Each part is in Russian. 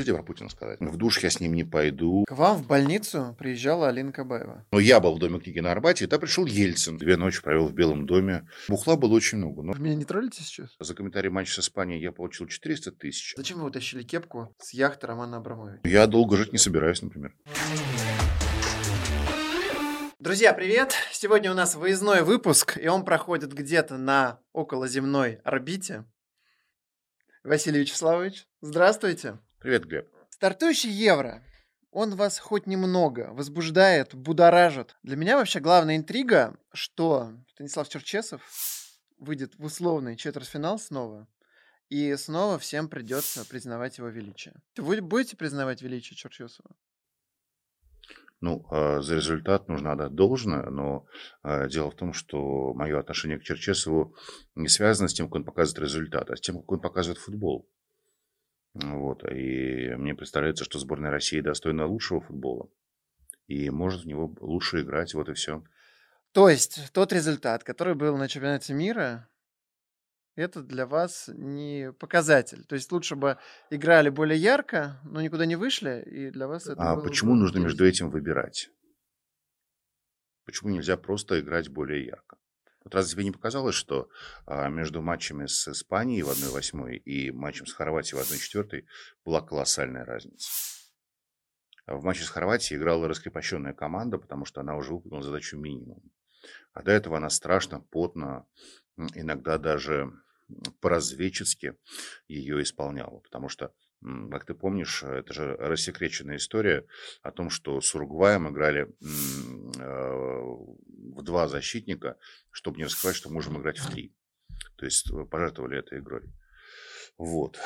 Что тебе про Путина сказать? В душ я с ним не пойду. К вам в больницу приезжала Алина Кабаева. Но я был в Доме книги на Арбате, и там пришел Ельцин. Две ночи провел в Белом доме. Бухла было очень много. Но Вы меня не троллите сейчас? за комментарий матча с Испанией я получил 400 тысяч. Зачем вы утащили кепку с яхты Романа Абрамовича? Я долго жить не собираюсь, например. Друзья, привет! Сегодня у нас выездной выпуск, и он проходит где-то на околоземной орбите. Василий Вячеславович, здравствуйте! Привет, Глеб. Стартующий евро. Он вас хоть немного возбуждает, будоражит. Для меня вообще главная интрига, что Станислав Черчесов выйдет в условный четвертьфинал снова. И снова всем придется признавать его величие. Вы будете признавать величие Черчесова? Ну, э, за результат нужно отдать должное, но э, дело в том, что мое отношение к Черчесову не связано с тем, как он показывает результат, а с тем, как он показывает футбол. Вот. И мне представляется, что сборная России достойна лучшего футбола. И может в него лучше играть, вот и все. То есть тот результат, который был на чемпионате мира, это для вас не показатель. То есть лучше бы играли более ярко, но никуда не вышли, и для вас это А почему нужно между этим выбирать? Почему нельзя просто играть более ярко? Вот раз тебе не показалось, что а, между матчами с Испанией в 1-8 и матчем с Хорватией в 1-4 была колоссальная разница? А В матче с Хорватией играла раскрепощенная команда, потому что она уже выполнила задачу минимум. А до этого она страшно, потно, иногда даже по-разведчески ее исполняла. Потому что, как ты помнишь, это же рассекреченная история о том, что с Уругваем играли э, в два защитника, чтобы не раскрывать, что можем играть в три. То есть э, пожертвовали этой игрой. Вот.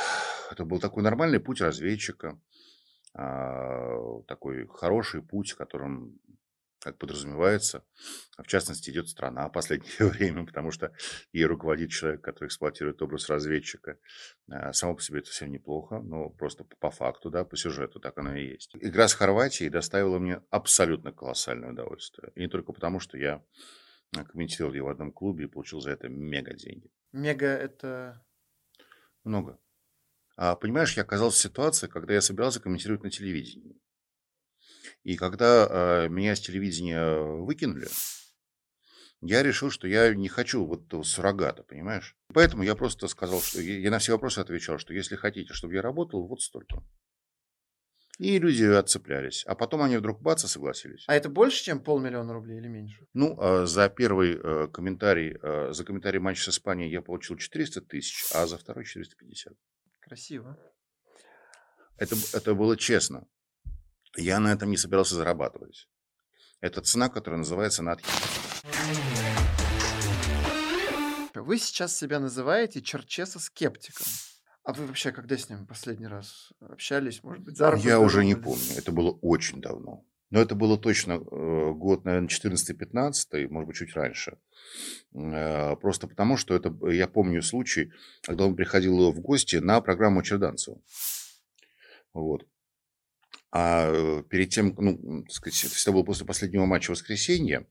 Это был такой нормальный путь разведчика, а, такой хороший путь, которым, как подразумевается, в частности, идет страна в последнее время, потому что ей руководит человек, который эксплуатирует образ разведчика. А, Само по себе это все неплохо, но просто по факту, да, по сюжету так оно и есть. Игра с Хорватией доставила мне абсолютно колоссальное удовольствие. И не только потому, что я а, комментировал ее в одном клубе и получил за это мега деньги. Мега это... Много. А, понимаешь, я оказался в ситуации, когда я собирался комментировать на телевидении. И когда а, меня с телевидения выкинули, я решил, что я не хочу вот суррогата, понимаешь? Поэтому я просто сказал, что я на все вопросы отвечал, что если хотите, чтобы я работал, вот столько. И люди отцеплялись. А потом они вдруг бац и согласились. А это больше, чем полмиллиона рублей или меньше? Ну, а за первый э, комментарий, э, за комментарий матча с Испанией я получил 400 тысяч, а за второй 450. Красиво. Это, это было честно. Я на этом не собирался зарабатывать. Это цена, которая называется надхи. Вы сейчас себя называете Черчеса скептиком. А вы вообще когда с ним последний раз общались? Может быть, за руку Я уже не помню. Это было очень давно. Но это было точно э, год, наверное, 14-15, может быть, чуть раньше. Э, Просто потому, что это, я помню случай, когда он приходил в гости на программу Черданцева. Вот. А э, перед тем, ну, так сказать, это всегда было после последнего матча воскресенья.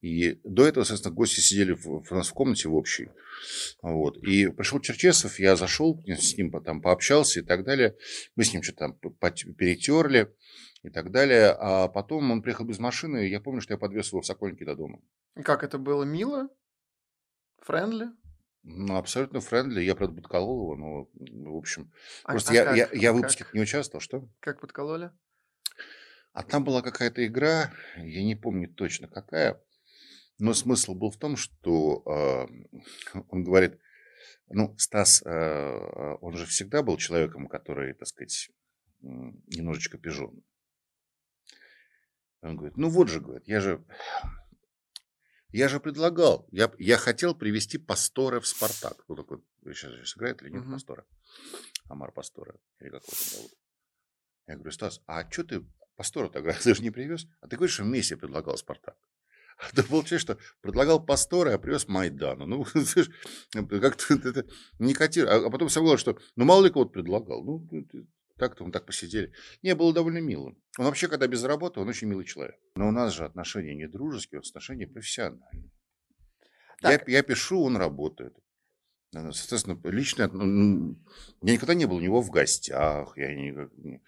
И до этого, соответственно, гости сидели в, в- нас в комнате в общей. Вот. И пришел Черчесов, я зашел с ним там пообщался и так далее. Мы с ним что-то там перетерли и так далее. А потом он приехал без машины, и я помню, что я подвез его в Сокольники до дома. Как это было мило? Friendly? Ну, абсолютно friendly. Я, правда, подколол его, но, в общем... А- Просто а я, как? я, я в выпуске не участвовал, что? Как подкололи? А там была какая-то игра, я не помню точно какая, но смысл был в том, что э, он говорит, ну, Стас, э, он же всегда был человеком, который, так сказать, немножечко пижон. Он говорит, ну вот же, говорит, я же, я же предлагал, я, я хотел привести Пастора в Спартак. Ну, такой, сейчас, сейчас играет или нет Мгм. Пастора? Амар Пастора, или как его там зовут. Я говорю, Стас, а что ты Пастора тогда ты же не привез? А ты говоришь, что Месси предлагал Спартак. А ты получается, что предлагал Пастора, а привез Майдану. Ну, ж как-то это не котирует. А потом все говорят, что ну мало ли кого-то предлагал. Ну, так-то мы так посидели. Не, было довольно мило. Он вообще, когда без работы, он очень милый человек. Но у нас же отношения не дружеские, отношения профессиональные. Я, Так. я пишу, он работает. Соответственно, лично ну, я никогда не был у него в гостях, я не...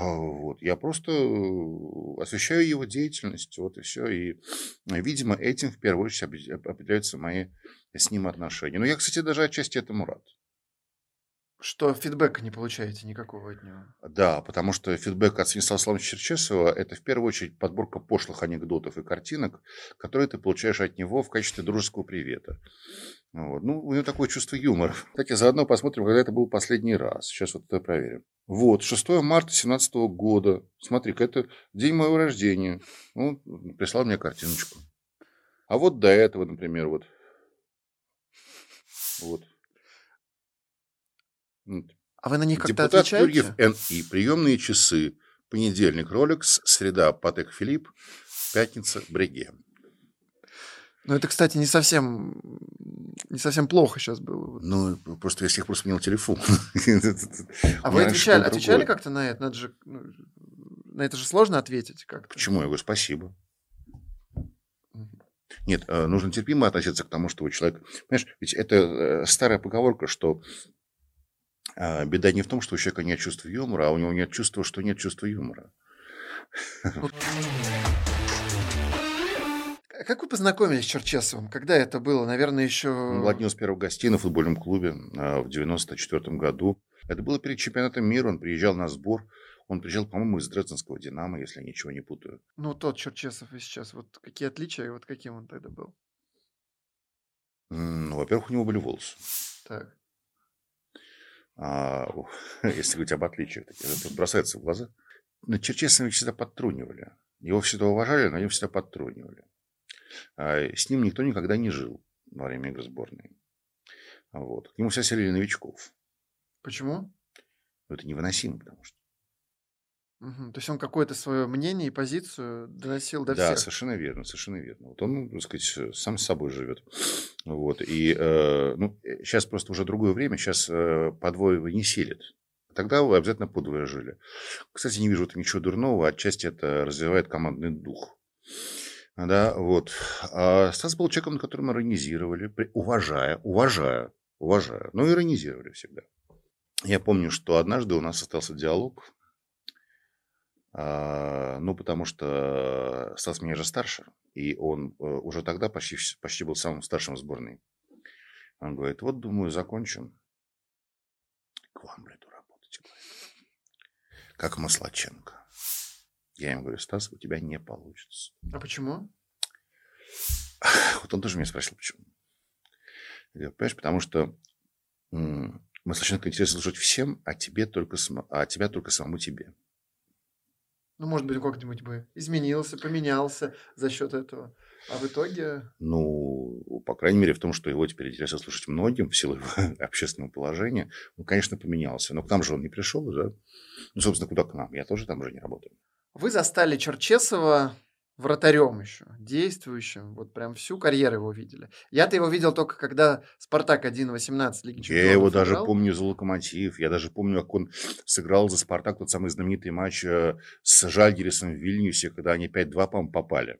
Вот. Я просто э, освещаю его деятельность, вот и все. И, видимо, этим в первую очередь определяются мои с ним отношения. Но я, кстати, даже отчасти этому рад. Что фидбэка не получаете никакого от него? Да, потому что фидбэк от Станислава Славовича Черчесова – это в первую очередь подборка пошлых анекдотов и картинок, которые ты получаешь от него в качестве дружеского привета. Вот. Ну, у него такое чувство юмора. Кстати, заодно посмотрим, когда это был последний раз. Сейчас вот это проверим. Вот, 6 марта 2017 года. Смотри-ка, это день моего рождения. Он прислал мне картиночку. А вот до этого, например, вот. Вот. А вы на них как-то Депутат отвечаете? Юрьев Н.И. Приемные часы. Понедельник Rolex, среда Патек Филипп, пятница Бреге. Ну, это, кстати, не совсем, не совсем плохо сейчас было. Ну, просто я с тех пор сменил телефон. А вы отвечали, отвечали как-то на это? Надо же, ну, на это же сложно ответить как -то. Почему? Я говорю, спасибо. Нет, э, нужно терпимо относиться к тому, что у человека... Понимаешь, ведь это э, старая поговорка, что беда не в том, что у человека нет чувства юмора, а у него нет чувства, что нет чувства юмора. Как вы познакомились с Черчесовым? Когда это было? Наверное, еще... Он был одним из первых гостей на футбольном клубе а, в 94 году. Это было перед чемпионатом мира. Он приезжал на сбор. Он приезжал, по-моему, из Дрезденского «Динамо», если я ничего не путаю. Ну, тот Черчесов и сейчас. Вот какие отличия, и вот каким он тогда был? Ну, во-первых, у него были волосы. Так. А, если говорить об отличиях, это бросается в глаза. Но Черчесова всегда подтрунивали. Его всегда уважали, но его всегда подтрунивали. А с ним никто никогда не жил во время игры сборной. Вот. К нему все селили новичков. Почему? Ну, это невыносимо, потому что. Угу. То есть он какое-то свое мнение и позицию доносил до да, всех. Да, совершенно верно, совершенно верно. Вот он, так сказать, сам с собой живет. Вот. И э, ну, сейчас просто уже другое время, сейчас э, по двое не селят. Тогда вы обязательно подвое жили. Кстати, не вижу в этом ничего дурного, отчасти это развивает командный дух. Да, вот. А Стас был человеком, на котором иронизировали, уважая, уважая, уважая, но иронизировали всегда. Я помню, что однажды у нас остался диалог ну, потому что Стас меня же старше, и он э, уже тогда почти, почти был самым старшим в сборной. Он говорит, вот, думаю, закончим. К вам приду работать. Как Маслаченко. Я ему говорю, Стас, у тебя не получится. А почему? Вот он тоже меня спросил, почему. Я говорю, понимаешь, потому что Маслаченко интересно слушать всем, а, тебе только, а тебя только самому тебе. Ну, может быть, как-нибудь бы изменился, поменялся за счет этого. А в итоге... Ну, по крайней мере, в том, что его теперь интересно слушать многим в силу его общественного положения. Он, конечно, поменялся. Но к нам же он не пришел, да? Ну, собственно, куда к нам? Я тоже там уже не работаю. Вы застали Черчесова вратарем еще, действующим, вот прям всю карьеру его видели. Я-то его видел только когда Спартак 1-18 Лиги Чемпионов Я его даже помню за Локомотив, я даже помню, как он сыграл за Спартак тот самый знаменитый матч э, с Жальгерисом в Вильнюсе, когда они 5-2, по-моему, попали.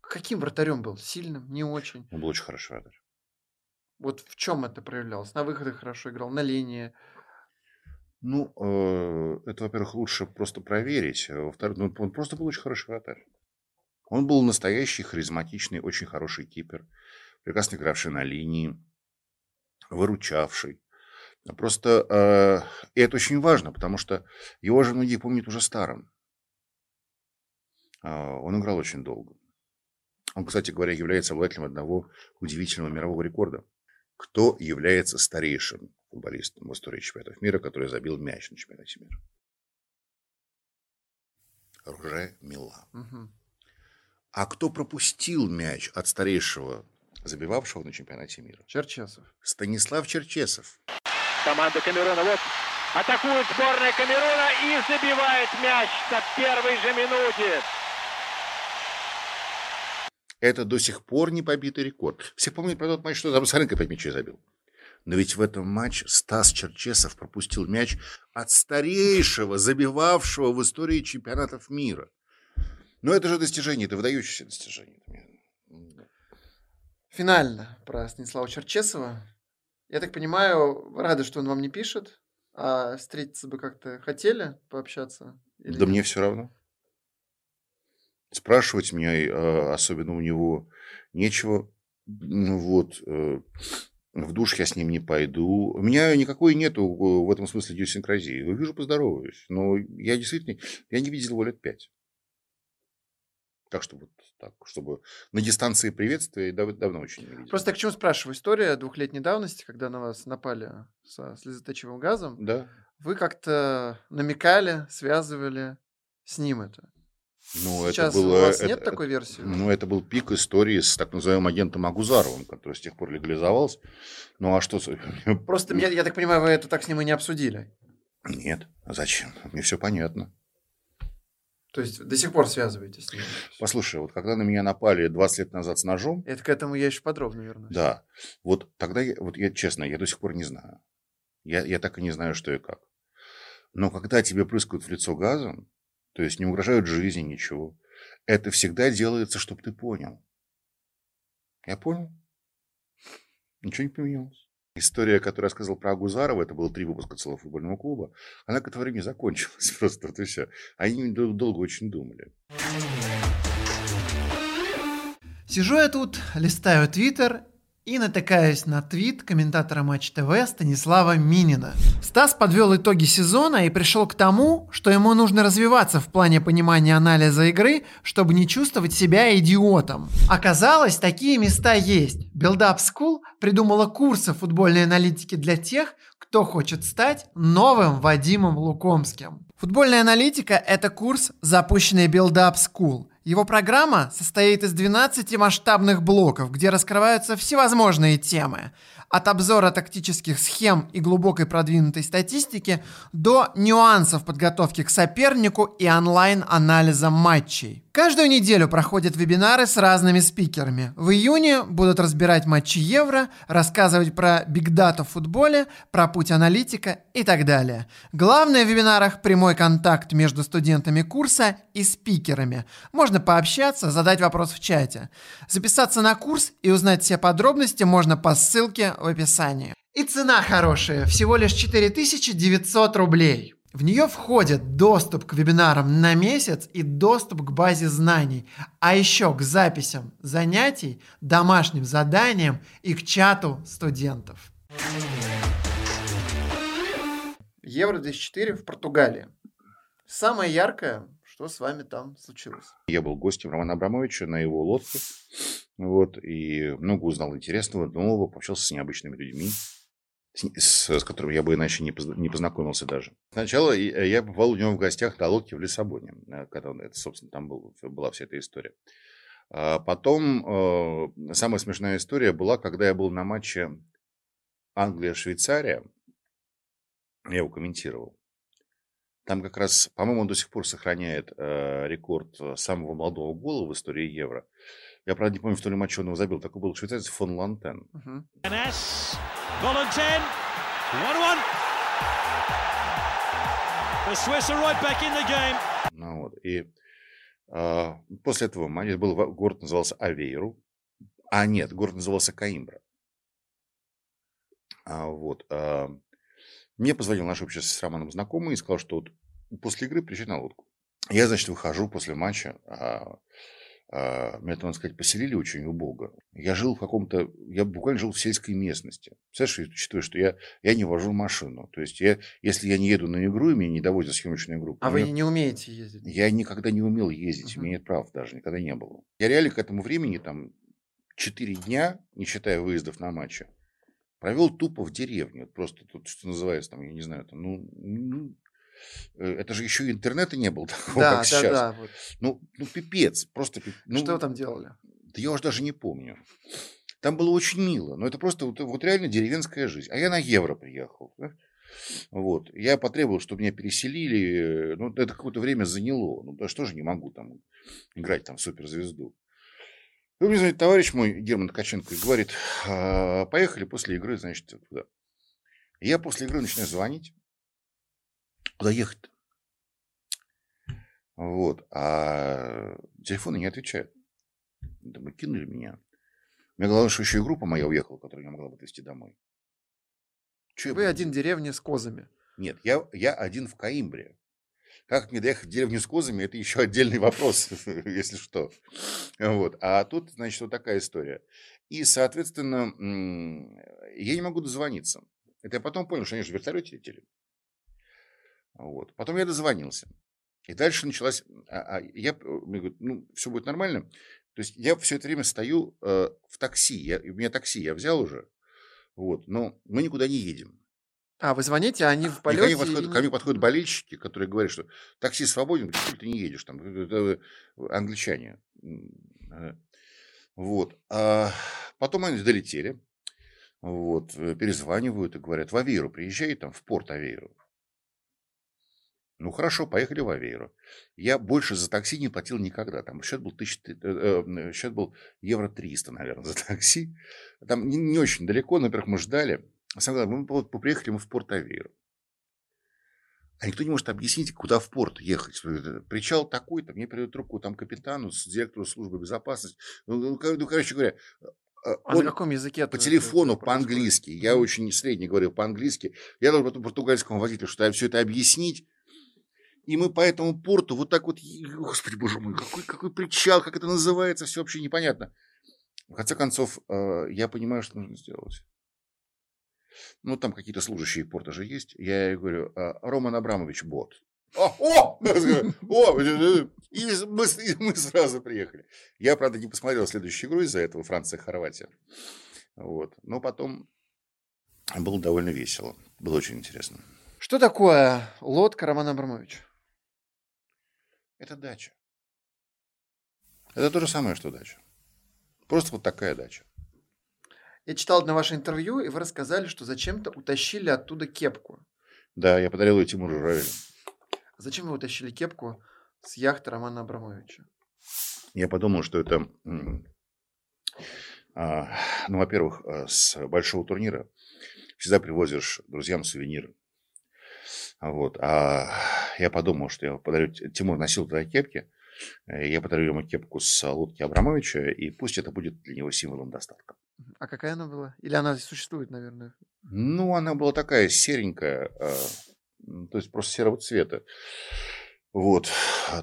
Каким вратарем был? Сильным? Не очень? Он был очень хороший вратарь. Вот в чем это проявлялось? На выходах хорошо играл, на линии. Ну, э, это, во-первых, лучше просто проверить. А во-вторых, ну, он просто был очень хороший вратарь. Он был настоящий, харизматичный, очень хороший кипер. Прекрасно игравший на линии, выручавший. Просто э, и это очень важно, потому что его же многие помнят уже старым. Э, он играл очень долго. Он, кстати говоря, является обладателем одного удивительного мирового рекорда. Кто является старейшим футболистом в истории чемпионатов мира, который забил мяч на чемпионате мира. Руже Мила. Угу. А кто пропустил мяч от старейшего, забивавшего на чемпионате мира? Черчесов. Станислав Черчесов. Команда Камеруна. Вот атакует сборная Камеруна и забивает мяч на первой же минуте. Это до сих пор не побитый рекорд. Все помнят про тот матч, что там Саренко 5 мячей забил. Но ведь в этом матче Стас Черчесов пропустил мяч от старейшего, забивавшего в истории чемпионатов мира. Но это же достижение, это выдающееся достижение. Финально про Станислава Черчесова. Я так понимаю, рады, что он вам не пишет, а встретиться бы как-то хотели пообщаться? Или да мне все равно. Спрашивать меня, э, особенно у него, нечего. Ну вот, э, в душ я с ним не пойду. У меня никакой нету в этом смысле идиосинкразии. Увижу, поздороваюсь. Но я действительно, я не видел его лет пять. Так, чтобы так, чтобы на дистанции приветствия дав- давно очень не видел. Просто к чему спрашиваю? История двухлетней давности, когда на вас напали со слезоточивым газом. Да. Вы как-то намекали, связывали с ним это. Ну, Сейчас это было, у вас это, нет такой версии? Ну, это был пик истории с так называемым агентом Агузаровым, который с тех пор легализовался. Ну, а что... Просто, я, я так понимаю, вы это так с ним и не обсудили? Нет. А зачем? Мне все понятно. То есть до сих пор связываетесь с ним? Послушай, вот когда на меня напали 20 лет назад с ножом... Это к этому я еще подробно вернусь. Да. Вот тогда, я, вот я честно, я до сих пор не знаю. Я, я так и не знаю, что и как. Но когда тебе прыскают в лицо газом, то есть не угрожают жизни, ничего, это всегда делается, чтобы ты понял. Я понял. Ничего не поменялось. История, которую я сказал про Агузарова, это было три выпуска целого футбольного клуба, она к этому времени закончилась просто, вот и все. Они долго очень думали. Сижу я тут, листаю твиттер и натыкаюсь на твит комментатора Матч ТВ Станислава Минина. Стас подвел итоги сезона и пришел к тому, что ему нужно развиваться в плане понимания анализа игры, чтобы не чувствовать себя идиотом. Оказалось, такие места есть. Build Up School придумала курсы футбольной аналитики для тех, кто хочет стать новым Вадимом Лукомским. Футбольная аналитика – это курс, запущенный Build Up School. Его программа состоит из 12 масштабных блоков, где раскрываются всевозможные темы. От обзора тактических схем и глубокой продвинутой статистики до нюансов подготовки к сопернику и онлайн-анализа матчей. Каждую неделю проходят вебинары с разными спикерами. В июне будут разбирать матчи Евро, рассказывать про бигдату в футболе, про путь аналитика и так далее. Главное в вебинарах – прямой контакт между студентами курса и спикерами. Можно пообщаться, задать вопрос в чате. Записаться на курс и узнать все подробности можно по ссылке в описании. И цена хорошая, всего лишь 4900 рублей. В нее входит доступ к вебинарам на месяц и доступ к базе знаний, а еще к записям занятий, домашним заданиям и к чату студентов. Евро-2004 в Португалии. Самое яркое, что с вами там случилось? Я был гостем Романа Абрамовича на его лодке. Вот, и много узнал интересного, нового, пообщался с необычными людьми с, с которым я бы иначе не, познакомился даже. Сначала э, я попал у него в гостях на лодке в Лиссабоне, э, когда он, это, собственно, там был, была вся эта история. А потом э, самая смешная история была, когда я был на матче Англия-Швейцария, я его комментировал. Там как раз, по-моему, он до сих пор сохраняет рекорд самого молодого гола в истории Евро. Я, правда, не помню, в том ли матче он его забил. Такой был швейцарец фон Лантен. Volunteer. 1-1. The Swiss are right back in the game. Ну, вот. И э, после этого матча был город назывался Авейру. А нет, город назывался Каимбра. А, вот. Э, мне позвонил наш общий с Романом знакомый и сказал, что вот после игры приезжай на лодку. Я, значит, выхожу после матча. А, меня, там, сказать, поселили очень убого. Я жил в каком-то, я буквально жил в сельской местности. Представляешь, учитывая, что я, я не вожу машину. То есть, я, если я не еду на игру, и меня не доводят съемочную группу. А вы не умеете ездить? Я никогда не умел ездить, uh-huh. у меня нет прав даже, никогда не было. Я реально к этому времени, там, 4 дня, не считая выездов на матчи, провел тупо в деревне. Просто тут, что называется, там, я не знаю, там, ну, ну это же еще интернета не было такого, да, как да, сейчас. Да, вот. ну, ну, пипец. Просто, ну, Что вы там делали? Да я уже даже не помню. Там было очень мило. Но это просто вот, вот реально деревенская жизнь. А я на евро приехал. Да? Вот. Я потребовал, чтобы меня переселили. Ну, это какое-то время заняло. Ну, что же не могу там играть там суперзвезду. И мне звонит товарищ мой, Герман Ткаченко, и говорит, «А, поехали после игры, значит, туда. Я после игры начинаю звонить. Куда ехать-то? Вот. А телефоны не отвечают. Думаю, кинули меня. Мне главное, что еще и группа моя уехала, которую я могла бы отвезти домой. Че Вы один в деревне с козами. Нет, я, я один в Каимбре. Как мне доехать в деревню с козами, это еще отдельный вопрос, если что. Вот. А тут, значит, вот такая история. И, соответственно, я не могу дозвониться. Это я потом понял, что они же в вертолете летели. Вот. Потом я дозвонился. И дальше началась... А, а я мне говорят, ну, все будет нормально. То есть я все это время стою э, в такси. Я, у меня такси я взял уже. Вот. Но мы никуда не едем. А, вы звоните, а они в полете? И ко, мне подходят, ко мне подходят болельщики, которые говорят, что такси свободен, почему ты не едешь? Там, это англичане. Вот. А потом они долетели. Вот, перезванивают и говорят, в Авейру приезжай, там, в порт Авейру. Ну хорошо, поехали в Авейру. Я больше за такси не платил никогда. Там счет был, тысяч, э, э, счет был евро 300, наверное, за такси. Там не, не очень далеко, но, во-первых, мы ждали. Самое главное, мы приехали мы в порт Авейру. А никто не может объяснить, куда в порт ехать. Причал такой-то, мне передают трубку там капитану, с директору службы безопасности. Ну, ну, ну короче говоря, а он на каком языке? По телефону, по-английски. Я очень средний говорил по-английски. Я должен потом португальскому водителю, что все это объяснить. И мы по этому порту вот так вот, господи, боже мой, какой, какой причал, как это называется, все вообще непонятно. В конце концов, э, я понимаю, что нужно сделать. Ну, там какие-то служащие порта же есть. Я говорю, «А, Роман Абрамович бот. О, о, о, и мы, и мы сразу приехали. Я, правда, не посмотрел следующую игру из-за этого Франция-Хорватия. Вот. Но потом было довольно весело. Было очень интересно. Что такое лодка Романа Абрамовича? Это дача. Это то же самое, что дача. Просто вот такая дача. Я читал одно ваше интервью, и вы рассказали, что зачем-то утащили оттуда кепку. Да, я подарил ее Тимуру Журавелю. Зачем вы утащили кепку с яхты Романа Абрамовича? Я подумал, что это, а, ну, во-первых, э, с большого турнира всегда привозишь друзьям сувениры. Вот. А я подумал, что я подарю... Тимур носил тогда кепки. Э, я подарю ему кепку с лодки Абрамовича, и пусть это будет для него символом достатка. А какая она была? Или она существует, наверное? Ну, она была такая серенькая, э, то есть просто серого цвета. Вот.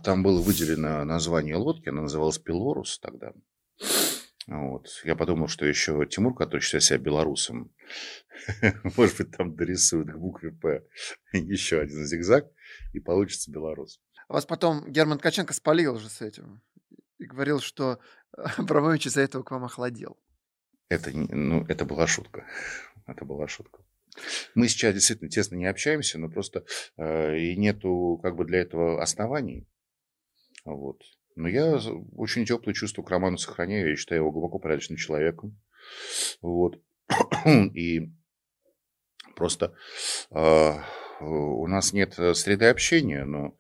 Там было выделено название лодки, она называлась Пилорус тогда. Вот. Я подумал, что еще Тимур, который считает себя белорусом, может быть, там дорисует к букве «П» еще один зигзаг, и получится белорус. А вас потом Герман Ткаченко спалил же с этим. И говорил, что Абрамович из-за этого к вам охладел. Это, ну, это была шутка. Это была шутка. Мы сейчас действительно тесно не общаемся, но просто э, и нету как бы для этого оснований. Вот. Но я очень теплое чувство к Роману сохраняю. Я считаю его глубоко порядочным человеком. Вот. И просто э, у нас нет среды общения, но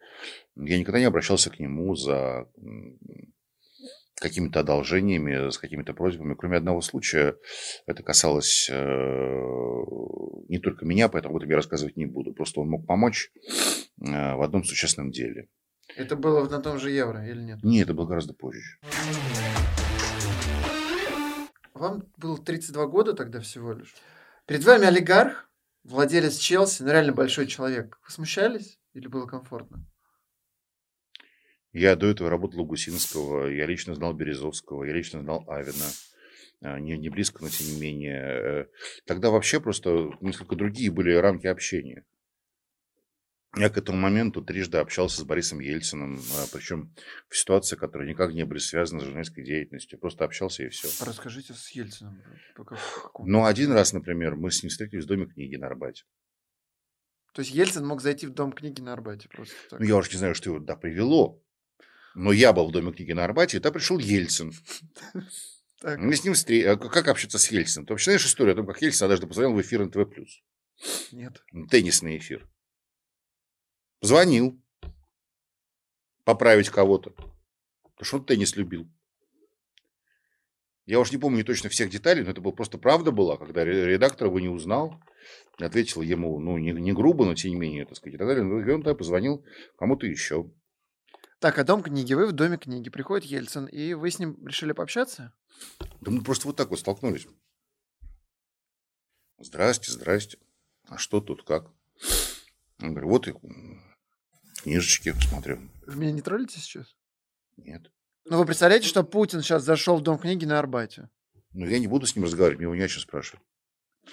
я никогда не обращался к нему за какими-то одолжениями, с какими-то просьбами. Кроме одного случая, это касалось э, не только меня, поэтому об этом я рассказывать не буду. Просто он мог помочь э, в одном существенном деле. Это было на том же евро или нет? Нет, это было гораздо позже. Вам было 32 года тогда всего лишь. Перед вами олигарх, владелец Челси, ну реально большой человек. Вы смущались или было комфортно? Я до этого работал у Гусинского, я лично знал Березовского, я лично знал Авина. А, не, не близко, но тем не менее. Э, тогда вообще просто несколько другие были рамки общения. Я к этому моменту трижды общался с Борисом Ельциным, а, причем в ситуации, которые никак не были связаны с журналистской деятельностью. Просто общался и все. Расскажите с Ельциным. Ну, один раз, например, мы с ним встретились в Доме книги на Арбате. То есть Ельцин мог зайти в Дом книги на Арбате просто так? Ну, я уж не знаю, что его туда привело. Но я был в Доме книги на Арбате, и там пришел Ельцин. Так. Мы с ним встретились. А как общаться с Ельцином? Ты вообще знаешь историю о том, как Ельцин однажды позвонил в эфир НТВ+. Нет. Теннисный эфир. Звонил. Поправить кого-то. Потому что он теннис любил. Я уж не помню точно всех деталей, но это было просто правда была, когда редактор его не узнал, ответил ему, ну, не, не грубо, но тем не менее, так сказать, и так далее. И он тогда позвонил кому-то еще. Так, а дом книги, вы в доме книги. Приходит Ельцин, и вы с ним решили пообщаться? Да мы просто вот так вот столкнулись. Здрасте, здрасте. А что тут, как? Он говорит, вот и книжечки смотрю. Вы меня не троллите сейчас? Нет. Ну, вы представляете, что Путин сейчас зашел в дом книги на Арбате? Ну, я не буду с ним разговаривать, меня не сейчас спрашивать.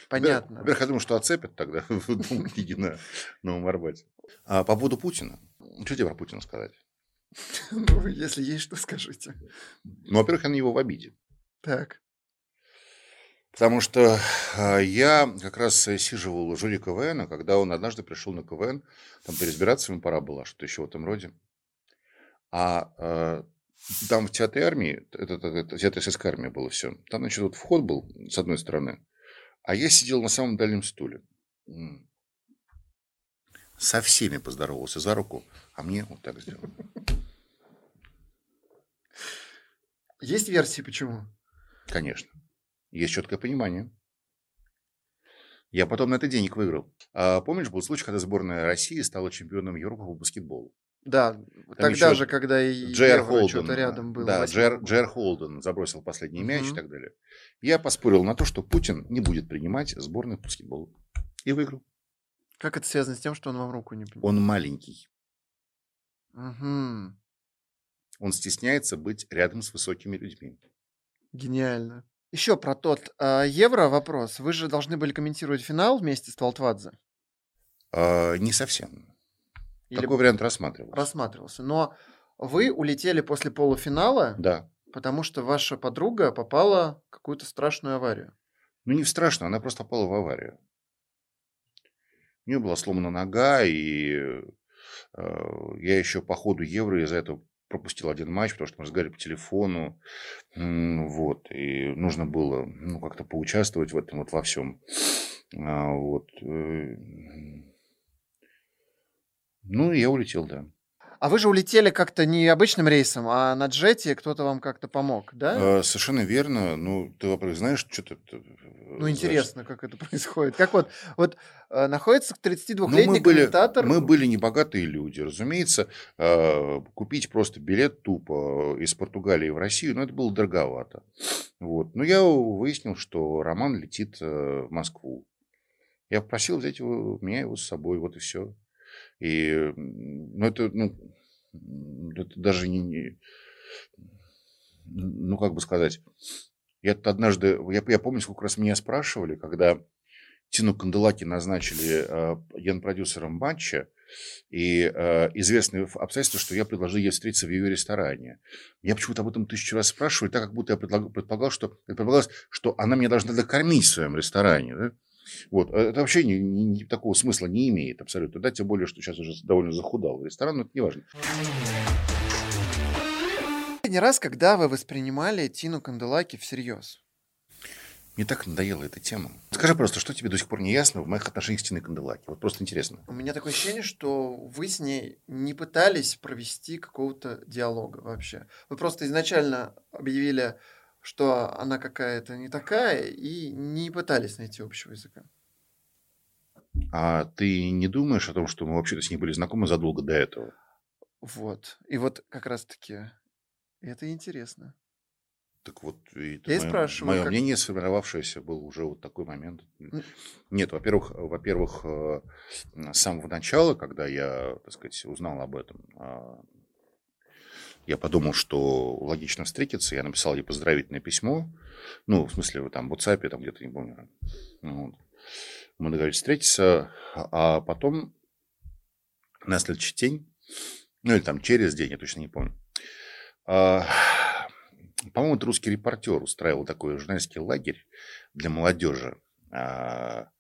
Понятно. Во-первых, я думаю, что отцепят тогда в дом книги на Новом Арбате. А по поводу Путина. Что тебе про Путина сказать? Ну, если есть что, скажите. Ну, во-первых, я на него в обиде. Так. Потому что а, я как раз сиживал у жюри КВН, когда он однажды пришел на КВН, там переизбираться ему пора было, что-то еще в этом роде. А, а там в театре армии, это, это, это театр ССК армия было все, там, значит, вот вход был с одной стороны, а я сидел на самом дальнем стуле. Со всеми поздоровался за руку, а мне вот так сделал. Есть версии, почему? Конечно. Есть четкое понимание. Я потом на это денег выиграл. А помнишь, был случай, когда сборная России стала чемпионом Европы по баскетболу? Да, Там тогда же, когда и Джер Холден. что-то рядом было. Да, Джер. Джер Холден забросил последний мяч и Мгм. так далее. Я поспорил на то, что Путин не будет принимать сборную по баскетболу. И выиграл. Как это связано с тем, что он вам руку не поднял? Он маленький. Мгм. Он стесняется быть рядом с высокими людьми. Гениально. Еще про тот а, Евро вопрос. Вы же должны были комментировать финал вместе с Твалтвадзе. А, не совсем. Или Такой вариант рассматривался. рассматривался. Но вы улетели после полуфинала, Да. потому что ваша подруга попала в какую-то страшную аварию. Ну, не страшно, она просто попала в аварию. У нее была сломана нога, и э, я еще по ходу Евро из-за этого пропустил один матч, потому что мы разговаривали по телефону. Вот. И нужно было ну, как-то поучаствовать в этом вот во всем. А, Вот. э, Ну, и я улетел, да. А вы же улетели как-то не обычным рейсом, а на джете кто-то вам как-то помог, да? А, Совершенно верно. Ну, ты, во-первых, знаешь, что ты... Ну, интересно, как это происходит. Как вот, вот э, находится Ну, 32-летний мы были, комментатор. мы были небогатые люди. Разумеется, э, купить просто билет тупо из Португалии в Россию, ну, это было дороговато. Вот. Но я выяснил, что Роман летит э, в Москву. Я попросил взять его, меня его с собой, вот и все. И, ну, это, ну, это даже не, не- ну, как бы сказать, я однажды, я, я помню, сколько раз меня спрашивали, когда Тину Канделаки назначили э, генпродюсером матча, и э, известное ф- обстоятельство, что я предложил ей встретиться в ее ресторане. Я почему-то об этом тысячу раз спрашивали, так как будто я предполагал, что, предполагалось, что она меня должна докормить в своем ресторане. да. Вот. а Это вообще ни- ни- ни такого смысла не имеет абсолютно. Да, тем более, что сейчас уже довольно захудал ресторан, но это не важно. Последний раз, когда вы воспринимали Тину Канделаки всерьез? Мне так надоела эта тема. Скажи просто, что тебе до сих пор не ясно в моих отношениях с Тиной Канделаки? Вот просто интересно. У меня такое ощущение, что вы с ней не пытались провести какого-то диалога вообще. Вы просто изначально объявили, что она какая-то не такая, и не пытались найти общего языка. А ты не думаешь о том, что мы вообще-то с ней были знакомы задолго до этого? Вот. И вот как раз-таки это интересно. Так вот, и Я мое, спрашиваю, мое как- мнение сформировавшееся был уже вот такой момент. Нет, во-первых, во-первых, э, с самого начала, когда я, так сказать, узнал об этом, а, я подумал, что логично встретиться. Я написал ей поздравительное письмо. Ну, в смысле, там в WhatsApp, там где-то, не помню. Ну, вот. Мы договорились встретиться, а потом на следующий день, ну или там через день, я точно не помню, а, по-моему, это русский репортер устраивал такой журналистский лагерь для молодежи. А,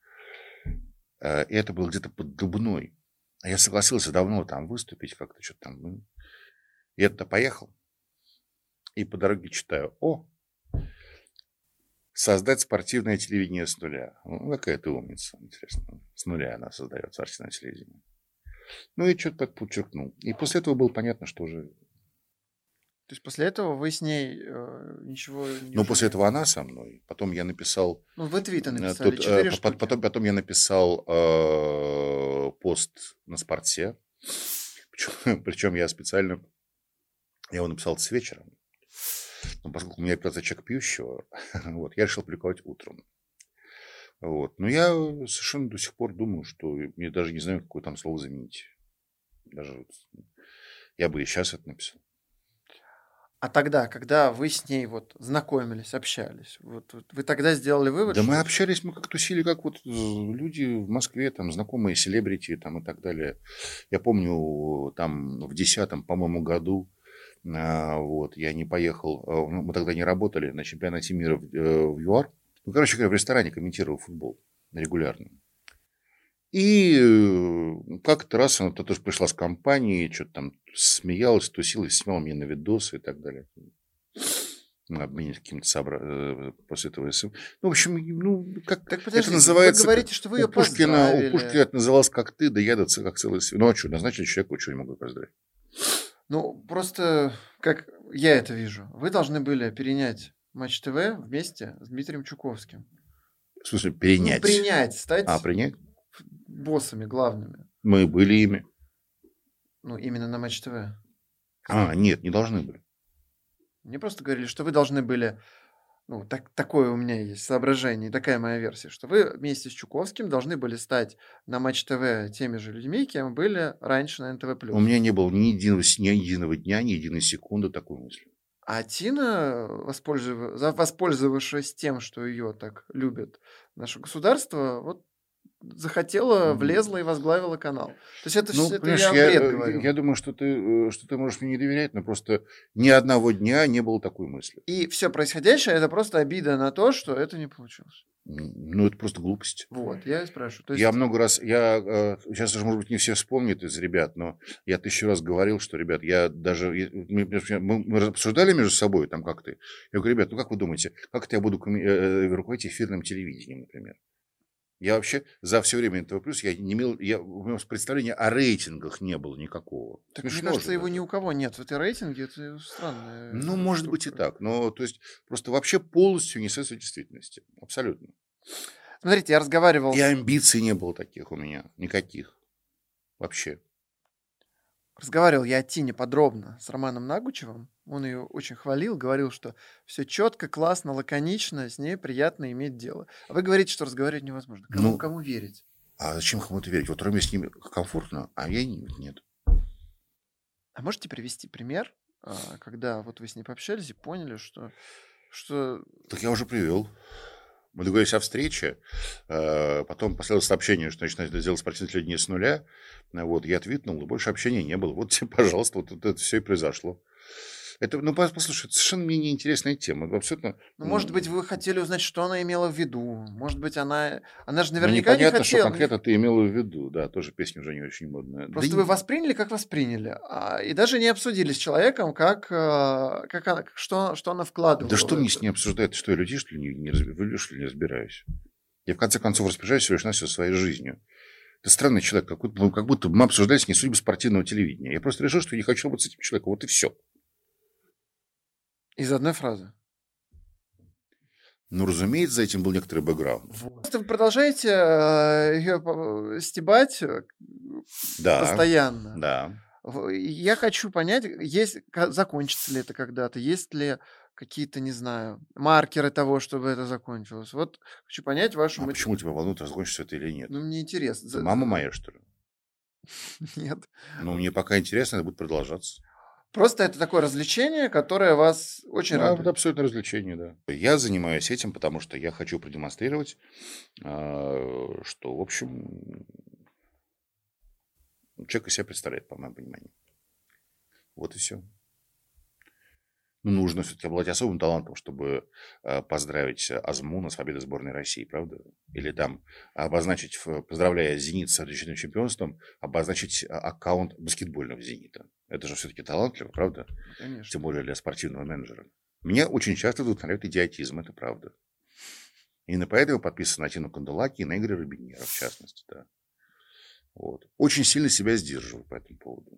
а, И это было где-то под Дубной. А Я согласился давно там выступить как-то, что-то там. Я туда поехал. И по дороге читаю. О, создать спортивное телевидение с нуля. Ну, какая ты умница, интересно. С нуля она создает спортивное телевидение. Ну, и что-то так подчеркнул. И после этого было понятно, что уже... То есть после этого вы с ней э, ничего не... Ну, после этого она со мной. Потом я написал... Ну, вы твиты э, написали, тут, э, четыре по- штуки. потом, потом я написал э, пост на спорте. Причем, причем я специально Я его написал с вечера. Но поскольку у меня репутация человека пьющего, вот, я решил публиковать утром. Вот. Но я совершенно до сих пор думаю, что мне даже не знаю, какое там слово заменить. Даже я бы и сейчас это написал. А тогда, когда вы с ней вот знакомились, общались, вот, вот вы тогда сделали вывод, Да что мы общались, мы как тусили, как вот э, люди в Москве, там, знакомые селебрити там и так далее. Я помню, там в десятом, по-моему, году, вот, я не поехал, а, ну, мы тогда не работали на чемпионате мира в, э, в ЮАР. Ну, короче говоря, в ресторане комментировал футбол регулярно. И э, как-то раз она тоже пришла с компанией, что-то там смеялась, тусилась, снимала мне на видосы и так далее. Мы обменялись каким-то собра... э, после этого СМ. Ну, в общем, ну, как Так это подождите, вы называется... говорите, что вы у ее Пушкина, поздравили. у Пушкина это называлось как ты, да я, да как целый свет. Ну, а что, назначили человеку, что не могу поздравить. Ну, просто, как я это вижу, вы должны были перенять Матч ТВ вместе с Дмитрием Чуковским. В смысле, Ну, перенять. принять, стать А, принять? боссами главными. Мы были ими. Ну, именно на Матч ТВ. А, нет, не должны были. Мне просто говорили, что вы должны были... Ну, так, такое у меня есть соображение, такая моя версия, что вы вместе с Чуковским должны были стать на Матч ТВ теми же людьми, кем были раньше на НТВ+. У меня не было ни единого, ни единого дня, ни единой секунды такой мысли. А Тина, воспользов- воспользовавшись тем, что ее так любит наше государство, вот захотела, влезла и возглавила канал. То есть это, Ну, всё- это я я, э, говорю. я думаю, что ты, э, что ты можешь мне не доверять, но просто ни одного дня не было такой мысли. И все происходящее это просто обида на то, что это не получилось. Ну, это просто глупость. Вот, я и спрашиваю. То есть, Я много раз, я э, сейчас уже, может быть, не все вспомнят из ребят, но я тысячу раз говорил, что, ребят, я даже, мы, мы- обсуждали между собой там как-то. Я говорю, ребят, ну как вы думаете, как это я буду руководить эфирным телевидением, например? Я вообще за все время НТВ плюс я не имел, я, у меня представления о рейтингах не было никакого. так, мне Смешно кажется, же его даже. ни у кого нет в этой рейтинге. Это странная Ну, может быть и штука. так. Но, то есть, просто вообще полностью не соответствует действительности. Абсолютно. Смотрите, я разговаривал И амбиций не было таких у меня. Никаких. Вообще. Разговаривал я о Тине подробно с Романом Нагучевым. Он ее очень хвалил, говорил, что все четко, классно, лаконично, с ней приятно иметь дело. А вы говорите, что разговаривать невозможно. Кому, Ну, кому верить? А зачем кому-то верить? Вот Роме с ним комфортно, а я не- нет. А можете привести пример, а, когда вот вы с ней пообщались и поняли, что, что Так я уже привел. Мы договорились о встрече, э, потом последовало сообщение, что начинать делать спортивное телевидение с нуля. Вот, я твитнул, и больше общения не было. Вот тебе, пожалуйста, вот это все и произошло. Это, ну, пос- послушай, это совершенно мне неинтересная тема. Это Абсолютно. Ну, может быть, вы хотели узнать, что она имела в виду. Может быть, она... Она же ну, наверняка не непонятно, что хотела. конкретно ты имела в виду. Да, тоже песня уже не очень модная. Да Просто и- вы восприняли, как восприняли. а, и даже не обсудили с человеком, как, а, как она, что, что она вкладывала. Да что мне это. с ней обсуждать? Что я людей, что ли, не, не, разб- в людей, что ли, не разбираюсь? Я, в конце концов, распоряжаюсь лишь навсего своей жизнью. Ты странный человек, как будто, ну, как будто мы обсуждали с ней судьбу спортивного телевидения. Я просто решил, что я не хочу работать с этим человеком. Вот и все. Из одной фразы. Ну, разумеется, за этим был некоторый бэкграунд. Просто вы продолжаете ее стебать э, Да. постоянно. Да. Я хочу понять, есть, закончится ли это когда-то, есть ли какие-то, не знаю, маркеры того, чтобы это закончилось. Вот хочу понять вашу А мотив- почему тебя волнует, закончится это или нет? Ну, мне интересно. Ты мама моя, что ли? Нет. Ну, мне пока интересно, это будет продолжаться. Просто это такое развлечение, которое вас очень Да, радует. это абсолютно развлечение, да. Я занимаюсь этим, потому что я хочу продемонстрировать, а, что, в общем, человек из себя представляет, по моему пониманию. Вот и все. Ну, нужно все-таки обладать особым талантом, чтобы а, поздравить Азмуна с победой сборной России, правда? Или там обозначить, поздравляя «Зенит» с отличным чемпионством, обозначить а, аккаунт баскетбольного «Зенита». Это же все-таки талантливо, правда? Конечно. тем более для спортивного менеджера. Меня очень часто вдохновляет идиотизм, это правда. Именно поэтому подписан на Тину Канделаки и на Игоря Рубинера, в частности, да. Вот. Очень сильно себя сдерживаю по этому поводу.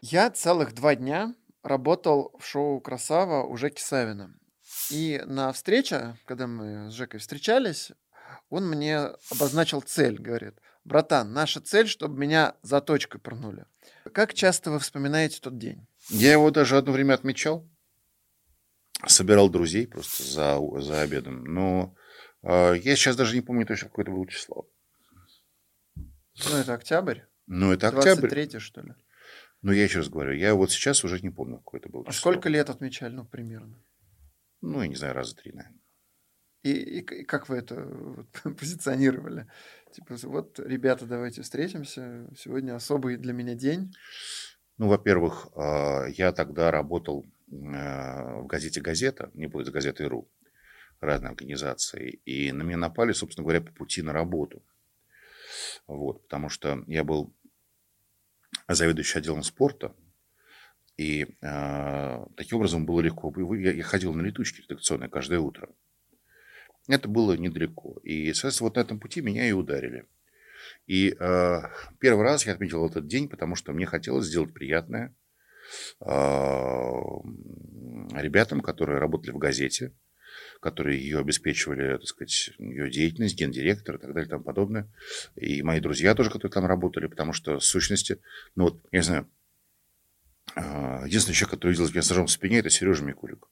Я целых два дня работал в шоу «Красава» у Жеки Савина. И на встрече, когда мы с Жекой встречались, он мне обозначил цель, говорит, братан, наша цель, чтобы меня за точкой пырнули. как часто вы вспоминаете тот день? Я его даже одно время отмечал. Собирал друзей просто за, за обедом. Но э, я сейчас даже не помню точно, какое это было число. Ну, это октябрь? Ну, это октябрь. 23 что ли? Но я еще раз говорю, я вот сейчас уже не помню, какое это было А число. сколько лет отмечали, ну, примерно? Ну, я не знаю, раза три, наверное. И, и как вы это вот позиционировали? Типа, вот, ребята, давайте встретимся. Сегодня особый для меня день. Ну, во-первых, а, я тогда работал а, в газете «Газета», не будет газеты «РУ», разные организации, и на меня напали, собственно говоря, по пути на работу. Вот, потому что я был заведующий отделом спорта, и а, таким образом было легко. Я, я ходил на летучки редакционные каждое утро. Это было недалеко. И, соответственно, вот на этом пути меня и ударили. И э, первый раз я отметил этот день, потому что мне хотелось сделать приятное э, ребятам, которые работали в газете, которые ее обеспечивали, так сказать, ее деятельность, гендиректор и так далее и тому подобное. И мои друзья тоже, которые там работали, потому что в сущности, ну вот, я не знаю, э, единственный человек, который видел меня с ножом в спине, это Сережа Микулик,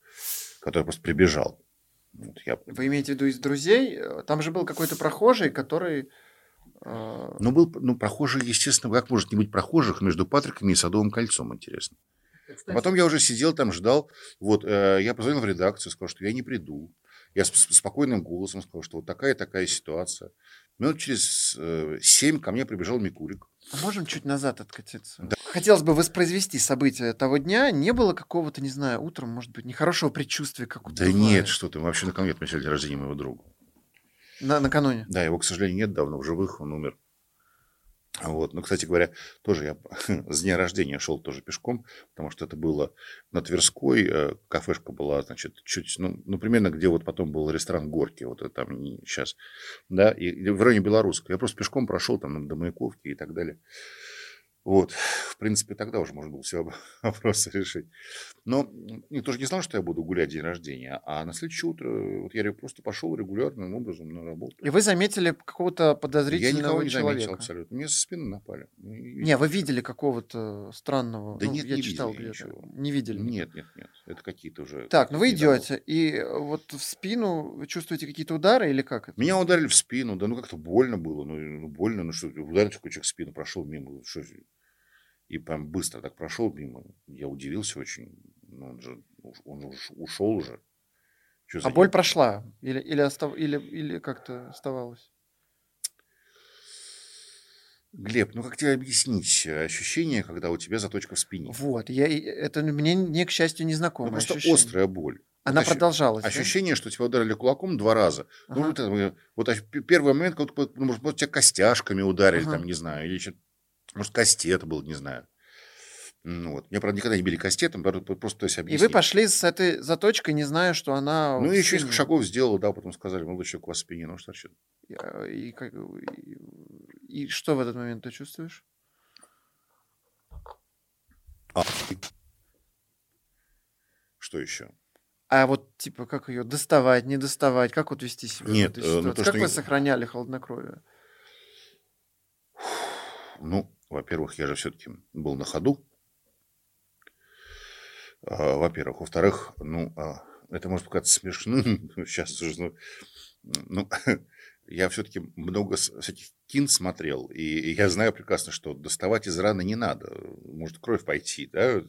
который просто прибежал. Вот я Вы имеете в виду из друзей? Э, Там же был какой-то прохожий, который... э, Ну, был, ну, прохожий, естественно, как может не быть прохожих между Патриками и Садовым кольцом, интересно. А потом я уже сидел там, ждал. Вот, э, я позвонил в редакцию, сказал, что я не приду. Я с, с спокойным голосом сказал, что вот такая такая ситуация. Минут через э, семь ко мне прибежал Микурик. А можем чуть назад откатиться? Да. Хотелось бы воспроизвести события того дня. Не было какого-то, не знаю, утром, может быть, нехорошего предчувствия, как Да нет, что ты, мы вообще накануне отмечали день рождения моего друга. На, накануне. Да, его, к сожалению, нет давно в живых, он умер. Вот. Ну, кстати говоря, тоже я с дня рождения шел тоже пешком, потому что это было на Тверской, э, кафешка была, значит, чуть, ну, ну, примерно где вот потом был ресторан Горки, вот это там сейчас, да, и, в районе Белорусска. Я просто пешком прошел там до Маяковки и так далее. Вот, в принципе, тогда уже можно было все вопросы решить. Но я тоже не знал, что я буду гулять день рождения, а на следующее утро вот я просто пошел регулярным образом на работу. И вы заметили какого-то Я подозрительного никого не человека? заметил абсолютно. Мне со спины напали. И- Не, вы видели какого-то странного? Да Ну, нет, я не читал видел я где-то. ничего. Не видели? Нет, нет, нет. Это какие-то уже... Так, ну вы идете, и э, вот в спину вы чувствуете какие-то удары или как это? Меня ударили в спину, да ну как-то больно было, ну, ну, больно, ну что, ударил такой человек в спину, прошел мимо, что и прям быстро так прошел мимо. Я удивился очень, ну, он же, он уж ушел уже. За А боль прошла? Или, или, остав- или, или как-то оставалась? Глеб, ну как тебе объяснить ощущение, когда у тебя заточка в спине? Вот, я, это мне, не, к счастью, Ну, незнакомое просто ощущение. острая боль. Она ощу- продолжалась, да? Ощущение, что тебя ударили кулаком два раза. Ну, Ага. вот, это, э, вот ощ- п- первый момент, как ну, может, тебя костяшками ударили, Ага. там, не знаю, или что может, кастет был, не знаю. Ну, вот. Меня, правда, никогда не били кастетом, просто пытаюсь И объяснить. вы пошли с этой заточкой, не зная, что она... Ну, и еще несколько шагов сделал, да, потом сказали, молодой человек, у вас в спине нож торчит. И, а, И, как- и- и что в этот момент ты чувствуешь? А, Что еще? А вот, типа, как ее доставать, не доставать, как вот вести себя Нет, в этой э, ну, ситуации? то, как вы я- сохраняли холоднокровие? Ну, во-первых, я же все-таки был на ходу. А, Во-первых. Во-вторых, ну, а, это может показаться смешным. Сейчас уже, ну, я все-таки много всяких кин смотрел, и я знаю прекрасно, что доставать из раны не надо. Может кровь пойти, да?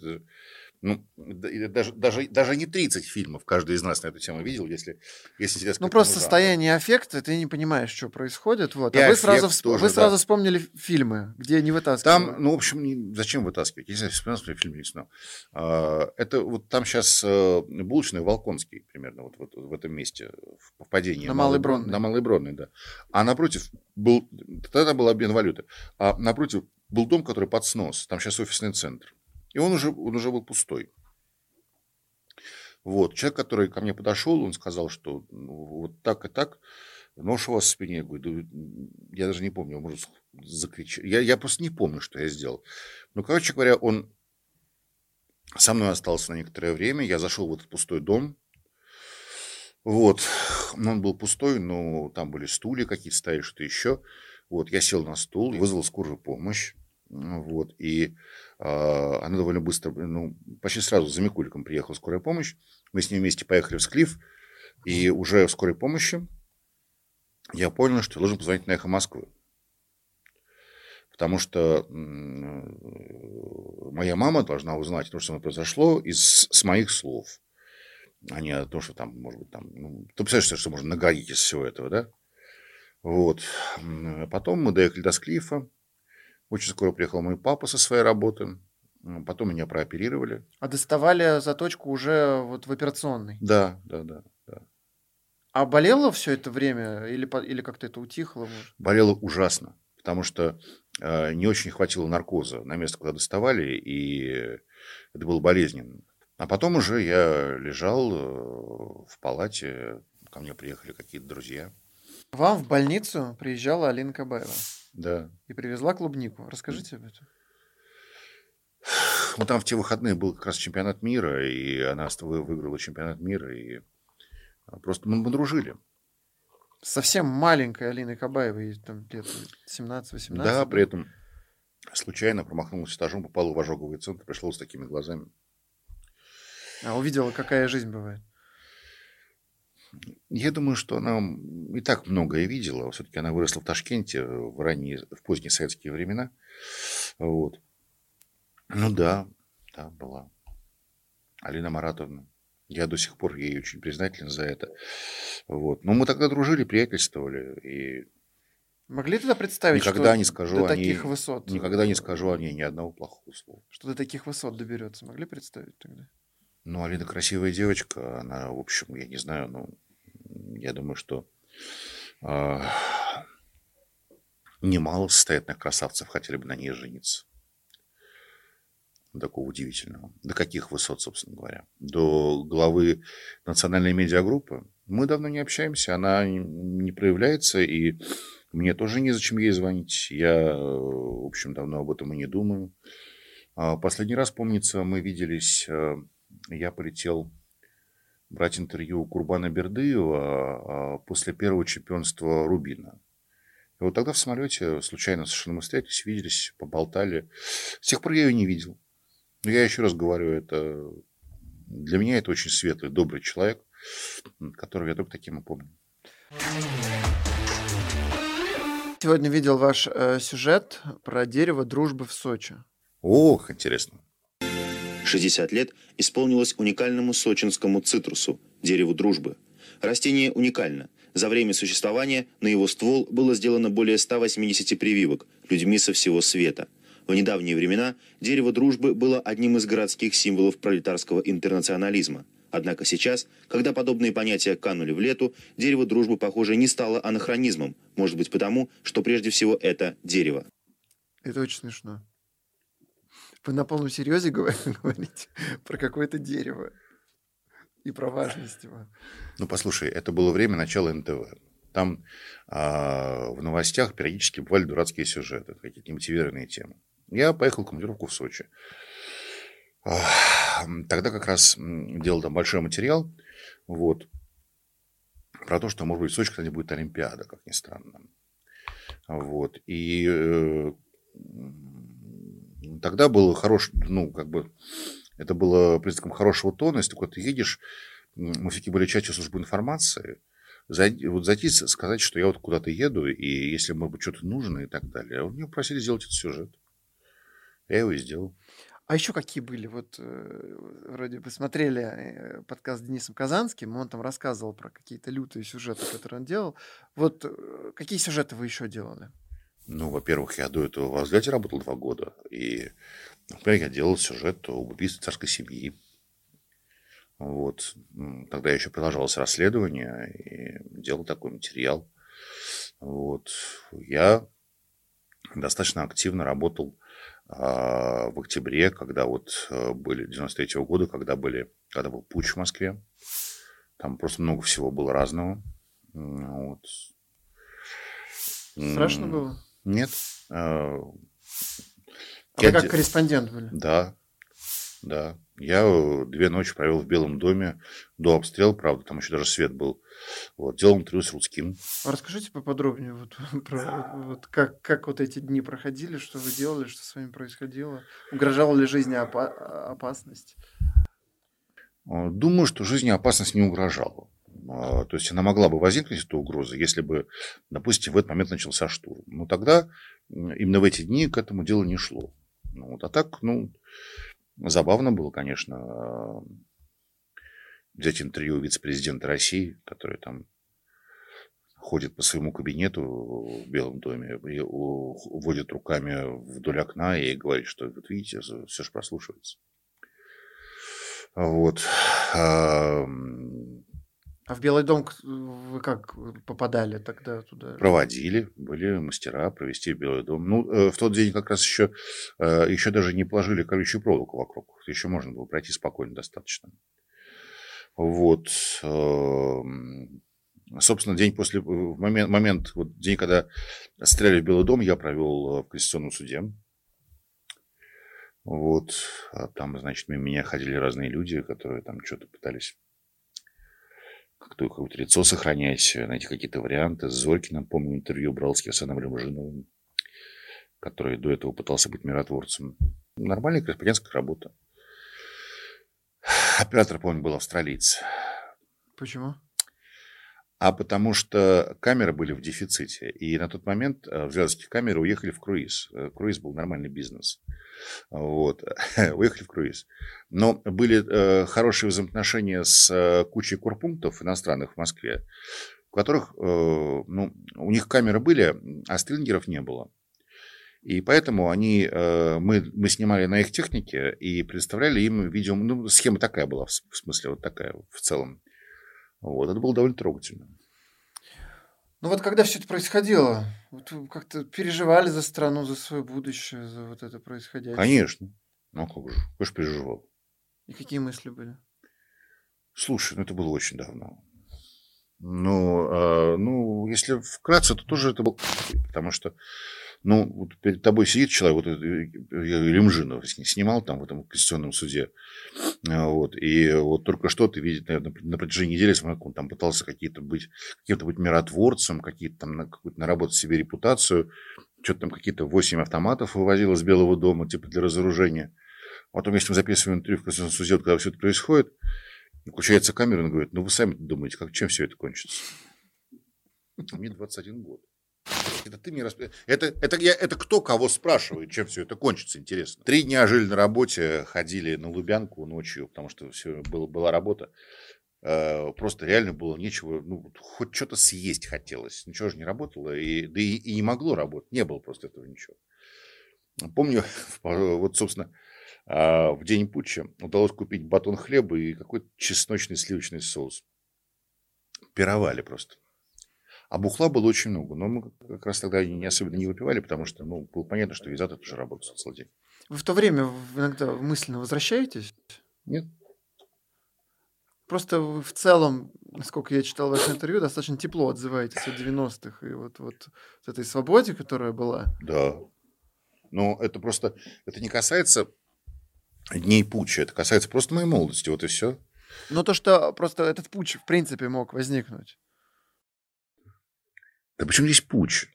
Ну, да- даже, даже, даже не 30 фильмов каждый из нас на эту тему видел, если, если интересно. Ну, просто жанру. состояние аффекта, ты не понимаешь, что происходит. Вот. И а вы сразу, всп- вы тоже, сразу да. вспомнили фильмы, где не вытаскивали. Там, ну, в общем, не- зачем вытаскивать? Я не знаю, вспоминал, что я фильм не вспоминал. А, Это вот там сейчас булочный Волконский примерно вот, вот в этом месте, в попадении. На Малой Бронной. На Малой Бронной, да. А напротив был, тогда был обмен валюты, а напротив был дом, который под снос, там сейчас офисный центр. И он уже, он уже был пустой. Вот, человек, который ко мне подошел, он сказал, что ну, вот так и так, нож у вас в спине. Я говорю, я даже не помню, может, закричать. Я, я просто не помню, что я сделал. Ну, короче говоря, он со мной остался на некоторое время. Я зашел в этот пустой дом. Вот. Он был пустой, но там были стулья какие-то стояли, что-то еще. Вот, я сел на стул, вызвал скорую помощь. Вот. И а, она довольно быстро, ну, почти сразу за Микуликом приехала скорая помощь. Мы с ней вместе поехали в Склиф. И уже в скорой помощи я понял, что я должен позвонить на эхо Москвы. Потому что моя мама должна узнать то, что со мной произошло, из, с моих слов. А не о том, что там, может быть, там... Ну, ты представляешь, что можно наградить из всего этого, да? Вот. Потом мы доехали до Склифа. Очень скоро приехал мой папа со своей работы. Потом меня прооперировали. А доставали заточку уже вот в операционной? Да, да, да. да. А болело все это время или, или как-то это утихло? Может? Болело ужасно, потому что э, не очень хватило наркоза на место, куда доставали, и это было болезненно. А потом уже я лежал э, в палате, ко мне приехали какие-то друзья. Вам в больницу приезжала Алина Кабаева? Да. И привезла клубнику. Расскажите об этом. Ну, там в те выходные был как раз чемпионат мира, и она выиграла чемпионат мира, и а, просто мы подружили. Совсем маленькая Алина Кабаева, ей там лет 17-18. Да, при этом случайно промахнулась этажом, попала в ожоговый центр, пришла с такими глазами. А увидела, какая жизнь бывает. Я думаю, что она и так многое видела. Все-таки она выросла в Ташкенте в ранние, в поздние советские времена. Вот. Ну да, да, была. Алина Маратовна. Я до сих пор ей очень признателен за это. Вот. Но мы тогда дружили, приятельствовали. И Могли тогда представить, никогда что не скажу до таких ней, высот... Никогда не скажу о ней ни одного плохого слова. Что до таких высот доберется? Могли представить тогда? Ну, Алина красивая девочка. Она, в общем, я не знаю, ну, я думаю, что э, немало состоятельных красавцев хотели бы на ней жениться. Такого удивительного. До каких высот, собственно говоря? До главы национальной медиагруппы. Мы давно не общаемся, она не проявляется, и мне тоже незачем ей звонить. Я, в общем, давно об этом и не думаю. А последний раз, помнится, мы виделись, э, я полетел брать интервью у Курбана Бердыева а, после первого чемпионства Рубина. И вот тогда в самолете случайно совершенно мы встретились, виделись, поболтали. С тех пор я ее не видел. Но я еще раз говорю, это для меня это очень светлый, добрый человек, которого я только таким и помню. Сегодня видел ваш э, сюжет про дерево дружбы в Сочи. Ох, интересно. 60 лет исполнилось уникальному сочинскому цитрусу – дереву дружбы. Растение уникально. За время существования на его ствол было сделано более 180 прививок людьми со всего света. В недавние времена дерево дружбы было одним из городских символов пролетарского интернационализма. Однако сейчас, когда подобные понятия канули в лету, дерево дружбы, похоже, не стало анахронизмом. Может быть потому, что прежде всего это дерево. Это очень смешно. Вы на полном серьезе говорите про какое-то дерево и про важность его. Ну, послушай, это было время начала НТВ. Там а, в новостях периодически бывали дурацкие сюжеты, какие-то немотивированные темы. Я поехал в командировку в Сочи. Тогда как раз делал там большой материал, вот, про то, что, может быть, в Сочи когда-нибудь будет Олимпиада, как ни странно. Вот. И э, тогда было хорош, ну, как бы, это было признаком хорошего тона, если ты едешь, мы все-таки были частью службы информации, зайти, вот зайти сказать, что я вот куда-то еду, и если, может быть, что-то нужно и так далее. А меня просили сделать этот сюжет. Я его и сделал. А еще какие были? Вот э, вроде бы смотрели э, подкаст с Денисом Казанским, он там рассказывал про какие-то лютые сюжеты, которые он делал. Вот э, какие сюжеты вы еще делали? Ну, во-первых, я до этого в «Взгляде» работал два года. И, например, я делал сюжет об убийстве царской семьи. Вот. Тогда еще продолжалось расследование и делал такой материал. Вот. Я достаточно активно работал а, в октябре, когда вот э, были 93 -го года, когда были, когда был путь в Москве. Там просто много всего было разного. Вот. Страшно было? Нет. А вы как корреспондент были? Да. Да. Я э, две ночи провел в Белом доме до обстрела, правда, там еще даже свет был. Вот, делал интервью с Рудским. А расскажите поподробнее, вот, про, вот как, как вот эти дни проходили, что вы делали, что с вами происходило? Угрожала ли жизни опа- опасность? Э, думаю, что жизни опасность не угрожала. А, то есть она могла бы возникнуть, эта угроза, если бы, допустим, в этот момент начался штурм. Но тогда, именно в эти дни, к этому делу не шло. Ну, вот, а так, ну, забавно было, конечно, взять интервью вице-президента России, который там ходит по своему кабинету в Белом доме и водит руками вдоль окна и говорит, что вот видите, все же прослушивается. Вот. А в Белый дом вы как попадали тогда туда? Проводили, были мастера провести в Белый дом. Ну, э, в тот день как раз еще, э, еще даже не положили колючую проволоку вокруг. Еще можно было пройти спокойно достаточно. Вот. Эм, собственно, день после, в момент, момент вот день, когда стреляли в Белый дом, я провел в Конституционном суде. Вот. А там, значит, мимо меня ходили разные люди, которые там что-то пытались как-то какое-то лицо сохранять, найти какие-то варианты. С Зорькиным, помню, интервью брал с Кирсаном Лемжиновым, который до этого пытался быть миротворцем. Нормальная корреспондентская работа. Оператор, помню, был австралиец. Почему? А потому что камеры были в дефиците. И на тот момент э, взятские камеры уехали в круиз. Э, круиз был нормальный бизнес. Вот. уехали в круиз. Но были э, хорошие взаимоотношения с э, кучей курпунктов иностранных в Москве, в которых э, ну, у них камеры были, а стрингеров не было. И поэтому они, э, мы, мы снимали на их технике и представляли им видео. Ну, схема такая была, в смысле, вот такая в целом. Вот, это было довольно трогательно. Ну вот когда все это происходило, вот вы как-то переживали за страну, за свое будущее, за вот это происходящее? Конечно. Ну как же, я же переживал. И какие мысли были? Слушай, ну это было очень давно. Ну, э, ну, если вкратце, то тоже это был... Потому что ну, вот перед тобой сидит человек, вот я Лемжинов снимал там в этом конституционном суде, а, вот, и вот только что ты видишь, наверное, на протяжении недели, смотри, он там пытался какие-то быть, каким-то быть миротворцем, какие-то там, какую-то наработать себе репутацию, что-то там какие-то 8 автоматов вывозил из Белого дома, типа для разоружения. Потом, если мы записываем интервью в Конституционном суде, когда все это происходит, включается камера и говорит, ну вы сами думаете, как, чем все это кончится? Мне 21 год. Это ты мне расп... это, это, я, это кто кого спрашивает, чем все это кончится, интересно. Три дня жили на работе, ходили на Лубянку ночью, потому что все было, была работа. Э, просто реально было нечего, ну, хоть что-то съесть хотелось. Ничего же не работало, и, да и, и не могло работать, не было просто этого ничего. Помню, вот, собственно, а, в день путча удалось купить батон хлеба и какой-то чесночный сливочный соус. Пировали просто. А бухла было очень много. Но мы как раз тогда не особенно не выпивали, потому что ну, было понятно, что визат – это же работа соцсложения. Вы в то время иногда мысленно возвращаетесь? Нет. Просто вы в целом, насколько я читал ваше интервью, достаточно тепло отзываетесь о 90-х и вот, вот, этой свободе, которая была. Да. Но это просто, это не касается дней путча, это касается просто моей молодости, вот и все. Но то, что просто этот путь в принципе мог возникнуть. Да почему здесь путь?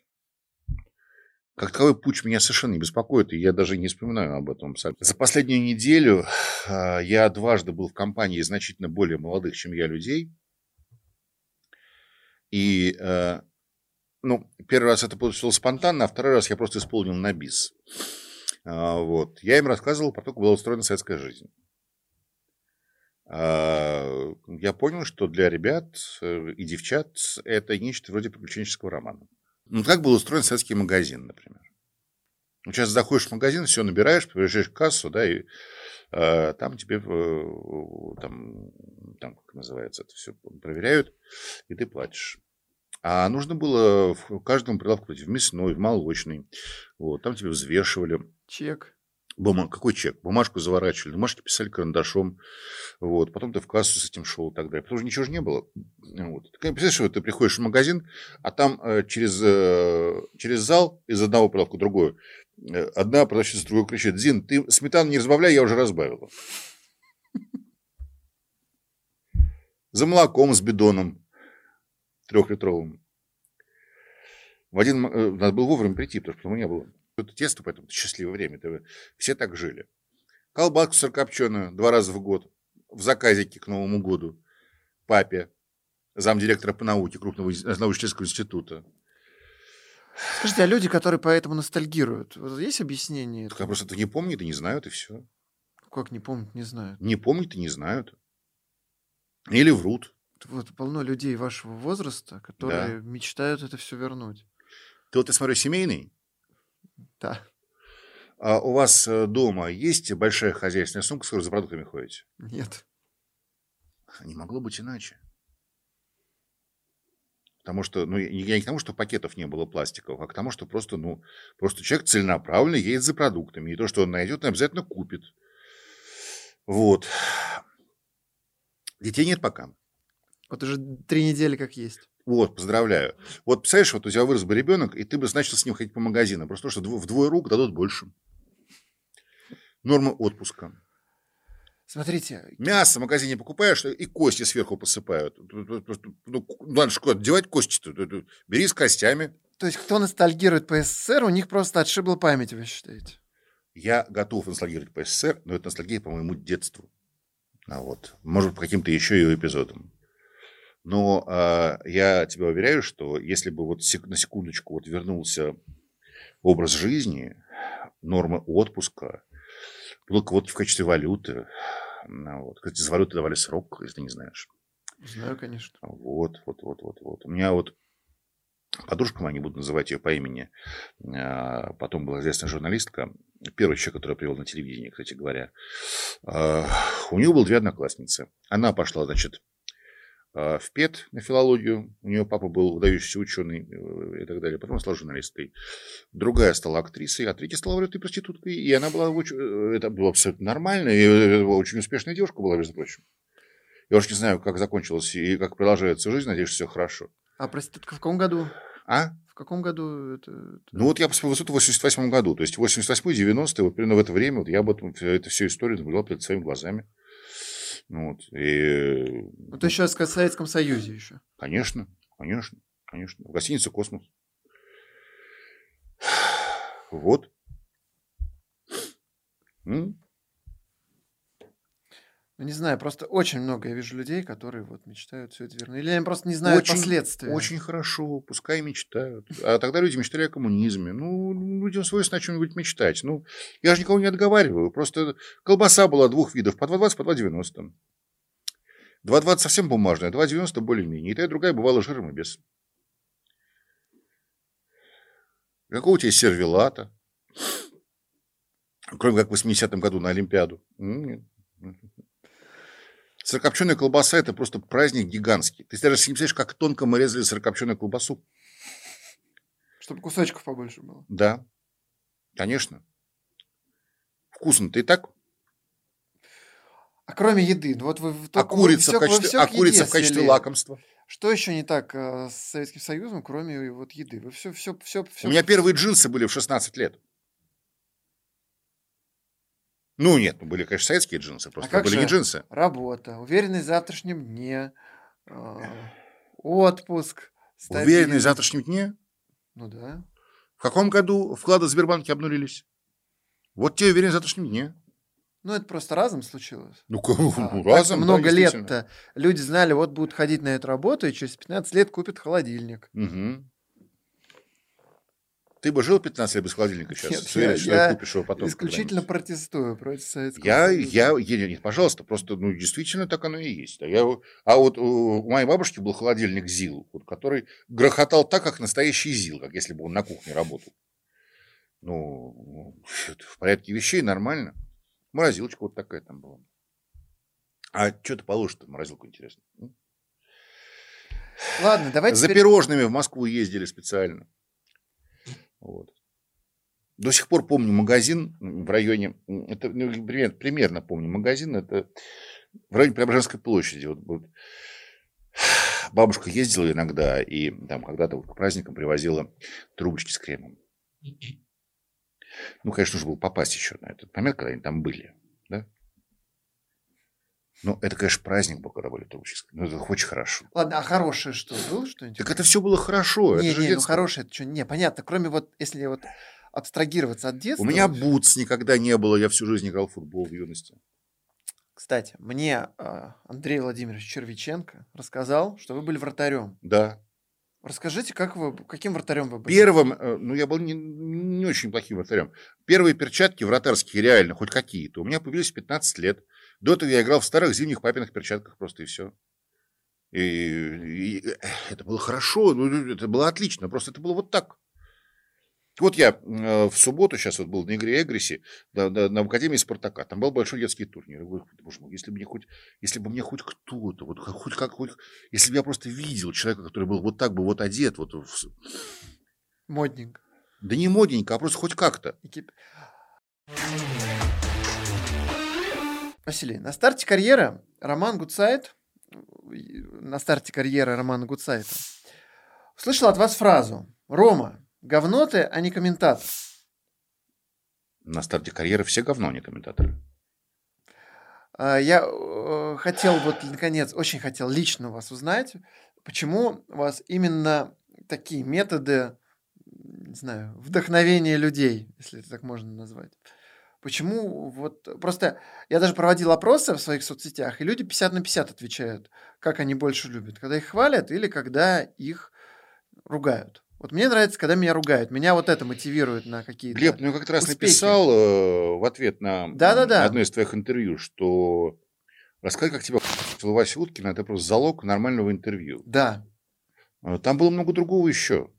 Как таковой путь меня совершенно не беспокоит, и я даже не вспоминаю об этом. За последнюю неделю а, я дважды был в компании значительно более молодых, чем я, людей. И, э, ну, первый раз это получилось спонтанно, а второй раз я просто исполнил на бис. А, вот. Я им рассказывал про то, как была устроена советская жизнь. А, я понял, что для ребят э, и девчат это нечто вроде приключенческого романа. Ну, как был устроен советский магазин, например. Ну, сейчас заходишь в магазин, все набираешь, приезжаешь в кассу, да, и э, там тебе, э, там, там, как называется, это все проверяют, и ты платишь. А нужно было в каждом прилавку в мясной, в молочный. Вот, там тебе взвешивали. Чек. Бумаг, какой чек? Бумажку заворачивали, бумажки писали карандашом. Вот. Потом ты в кассу с этим шел и так далее. Потому что ничего же не было. Вот. Ты представляешь, что ты приходишь в магазин, а там э, через, э, через зал из одного прилавка в другой э, одна продавщица другой кричит, Зин, ты сметану не разбавляй, я уже разбавила. За молоком с бидоном трехлитровым. В один, э, надо было вовремя прийти, потому что у меня было это тесто, поэтому это счастливое время. Это, все так жили. Колбаску сырокопченую два раза в год в заказике к Новому году папе, замдиректора по науке крупного научно-исследовательского института. Скажите, а люди, которые поэтому ностальгируют, есть объяснение? Так просто это не помнят и не знают, и все. Как не помнят, не знают? Не помнят и не знают. Или врут. Вот полно людей вашего возраста, которые да. мечтают это все вернуть. Ты вот, я смотрю, семейный? Да. А у вас э, дома есть большая хозяйственная сумка, с которой за продуктами ходите? Нет. Не могло быть иначе. Потому что, ну, я не к тому, что пакетов не было пластиковых, а к тому, что просто, ну, просто человек целенаправленно едет за продуктами. И то, что он найдет, он обязательно купит. Вот. Детей нет пока. Вот уже три недели как есть. Вот, поздравляю. Вот, представляешь, вот у тебя вырос бы ребенок, и ты бы начал с ним ходить по магазинам. Просто потому, что вдвое рук дадут больше. Норма отпуска. Смотрите. Мясо в магазине покупаешь, и кости сверху посыпают. Ну, надо же куда девать кости-то. Бери с костями. То есть, кто ностальгирует по СССР, у них просто отшибла память, вы считаете? Я готов ностальгировать по СССР, но это ностальгия по моему детству. А вот. Может, по каким-то еще ее эпизодам. Но э, я тебя уверяю, что если бы вот сек- на секундочку вот вернулся образ жизни, нормы отпуска, только вот в качестве валюты, ну, вот. Кстати, за валюту давали срок, если ты не знаешь. Знаю, конечно. Вот, вот, вот, вот, вот. У меня вот подружка моя, не буду называть ее по имени, а, потом была известная журналистка, первый человек, который я привел на телевидение, кстати говоря. А, у нее было две одноклассницы. Она пошла, значит, в ПЕТ на филологию. У нее папа был выдающийся ученый э, и так далее. Потом стала журналисткой. Другая стала актрисой, а третья стала валютой проституткой. И она была очень... Э, это было абсолютно нормально. И э, очень успешная девушка была, между прочим. Я уж не знаю, как закончилась и как продолжается жизнь. Надеюсь, все хорошо. А проститутка в каком году? А? В каком году это? Ну вот я посмотрел высоту в 88 году. То есть 88-90, вот примерно в это время вот я об этом, эту всю историю наблюдал перед своими глазами. Ну, вот, и... Это еще в Советском Союзе еще. Конечно, конечно, конечно. В гостинице «Космос». Вот. Ну, не знаю, просто очень много я вижу людей, которые вот мечтают все это вернуть. Или они просто не знают очень, последствий. Очень хорошо, пускай мечтают. А тогда люди мечтали о коммунизме. Ну, людям свойственно о чем-нибудь мечтать. Ну, я же никого не отговариваю. Просто колбаса была двух видов, по 2,20, по 2,90. 2,20 совсем бумажная, 2,90 более-менее. И та, и другая бывала жиром и без. Какого у тебя сервелата? Кроме как в 80-м году на Олимпиаду. Сырокопченая колбаса – это просто праздник гигантский. Ты даже не представляешь, как тонко мы резали сырокопченую колбасу. Чтобы кусочков побольше было. Да, конечно. Вкусно-то и так. А кроме еды, ну вот вы а курица, в качестве, а курица в качестве лакомства. Что еще не так э, с Советским Союзом, кроме вот еды? Вы все, все, все, все. У меня первые джинсы были в 16 лет. Ну, нет, ну, были, конечно, советские джинсы, просто а были не джинсы. Работа, уверенность в завтрашнем дне, э, отпуск. Уверенность в завтрашнем дне? Ну да. В каком году вклады в Сбербанке обнулились? Вот тебе уверенность в завтрашнем дне. Ну, это просто разом случилось. Ну, а, разом, Много да, лет-то люди знали, вот будут ходить на эту работу, и через 15 лет купят холодильник. Угу. Ты бы жил 15 лет без холодильника сейчас? Нет, я, что я купишь его потом исключительно протестую против Советского я, Союза. Я, я, нет, пожалуйста, просто, ну, действительно так оно и есть. А, я, а вот у моей бабушки был холодильник ЗИЛ, вот, который грохотал так, как настоящий ЗИЛ, как если бы он на кухне работал. Ну, в порядке вещей нормально. Морозилочка вот такая там была. А что ты положишь-то в морозилку, интересно? Ладно, давайте... За теперь... пирожными в Москву ездили специально. Вот. До сих пор помню магазин в районе, это ну, примерно, примерно помню магазин, это в районе Преображенской площади. Вот, вот. Бабушка ездила иногда и там когда-то вот к праздникам привозила трубочки с кремом. Ну, конечно, нужно было попасть еще на этот момент, когда они там были. Да? Ну, это, конечно, праздник был, когда были трубочки. Ну, это очень хорошо. Ладно, а хорошее что? Было что-нибудь? Так это все было хорошо. не, это не, ну хорошее, это что? Не, понятно. Кроме вот, если вот абстрагироваться от детства. У меня бутс никогда не было. Я всю жизнь играл в футбол в юности. Кстати, мне а, Андрей Владимирович Червиченко рассказал, что вы были вратарем. Да. Расскажите, как вы, каким вратарем вы были? Первым, э, ну, я был не, не очень плохим вратарем. Первые перчатки вратарские, реально, хоть какие-то, у меня появились в 15 лет. До этого я играл в старых зимних папиных перчатках просто и все. И, и, э, это было хорошо, ну, это было отлично, просто это было вот так. Вот я э, в субботу сейчас вот был на игре Эгриси да, да, на Академии Спартака. Там был большой детский турнир. Я говорю, боже мой, если бы мне хоть, если бы мне хоть кто-то, вот хоть как, хоть, если бы я просто видел человека, который был вот так бы вот одет, вот в Модненько. да не модненько, а просто хоть как-то. Василий, на старте карьеры Роман Гуцайт, и- на старте карьеры Романа Гуцайта, слышал от вас фразу «Рома, говно ты, а не комментатор». На старте карьеры все говно, а не комментаторы. А, Я э, хотел вот, наконец, очень хотел лично вас узнать, почему у вас именно такие методы, не знаю, вдохновения людей, если это так можно назвать. Почему вот... Просто я даже проводил опросы в своих соцсетях, и люди 50 на 50 отвечают, как они больше любят. Когда их хвалят или когда их ругают. Вот мне нравится, когда меня ругают. Меня вот это мотивирует на какие-то... Глеб, ну я как раз успехи. написал э, в ответ на Да-да-да. одно из твоих интервью, что рассказать, как тебя Вася Уткина, это просто залог нормального интервью. Да. Э, Там было много другого еще.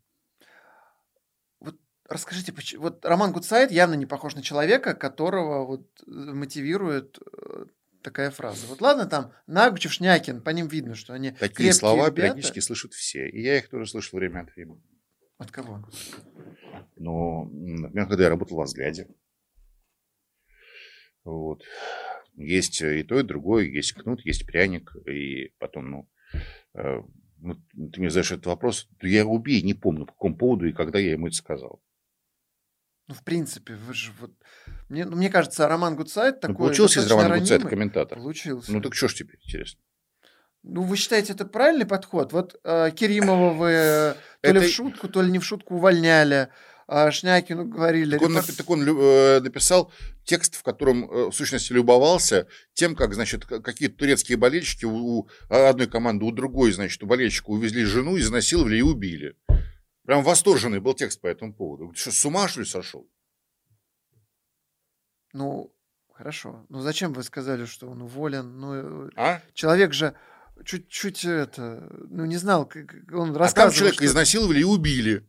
Расскажите, вот Роман Гудсайд явно не похож на человека, которого вот э, мотивирует э, такая фраза. Вот ладно, там Нагучев, Шнякин, по ним видно, что они Такие крепкие слова ребята. периодически слышат все. И я их тоже слышал время от времени. От кого? М, например, когда я работал в «Взгляде», вот, есть и то, и другое, есть кнут, есть пряник, и потом, ну, э, ну, ты мне задаешь этот вопрос, я убей, не помню, по какому поводу и когда я ему это сказал. Ну, в принципе, вы же вот... Мне, ну, мне кажется, Роман Гудсайд Ну, такой получился из Романа ранимый. комментатор. Получился. Ну, так что ж теперь интересно? Ну, вы считаете, это правильный подход? Вот э, Керимова вы э, то ли Это- в шутку, то ли не в шутку увольняли, а Шнякину говорили... Так он, репор- напи- так он э, написал текст, в котором, э, в сущности, любовался тем, как, значит, какие-то турецкие болельщики у, у одной команды, у другой, значит, у болельщика увезли жену, изнасиловали и убили. Прям восторженный был текст по этому поводу. Что, с ума, что ли, сошел? Ну, хорошо. Ну, зачем вы сказали, что он уволен? Ну, э, А? человек же чуть-чуть это, ну, не знал, как он А там рассказывал, человека что- изнасиловали и убили.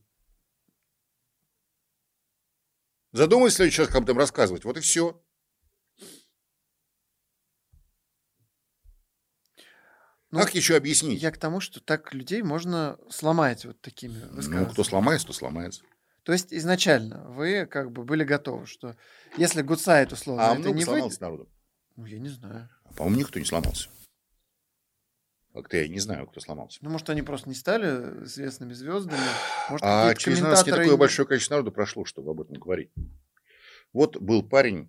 Задумайся раз, как об этом рассказывать. Вот и все. Ну, как еще объяснить? Я к тому, что так людей можно сломать вот такими Ну, кто сломается, то сломается. То есть изначально вы как бы были готовы, что если Гудсайд условно А это не сломался выйдет... народу? Ну, я не знаю. А, По-моему, никто не сломался. Как-то я не знаю, кто сломался. Ну, может, они просто не стали известными звездами. Может, А через нас не такое большое количество народу прошло, чтобы об этом говорить. Вот был парень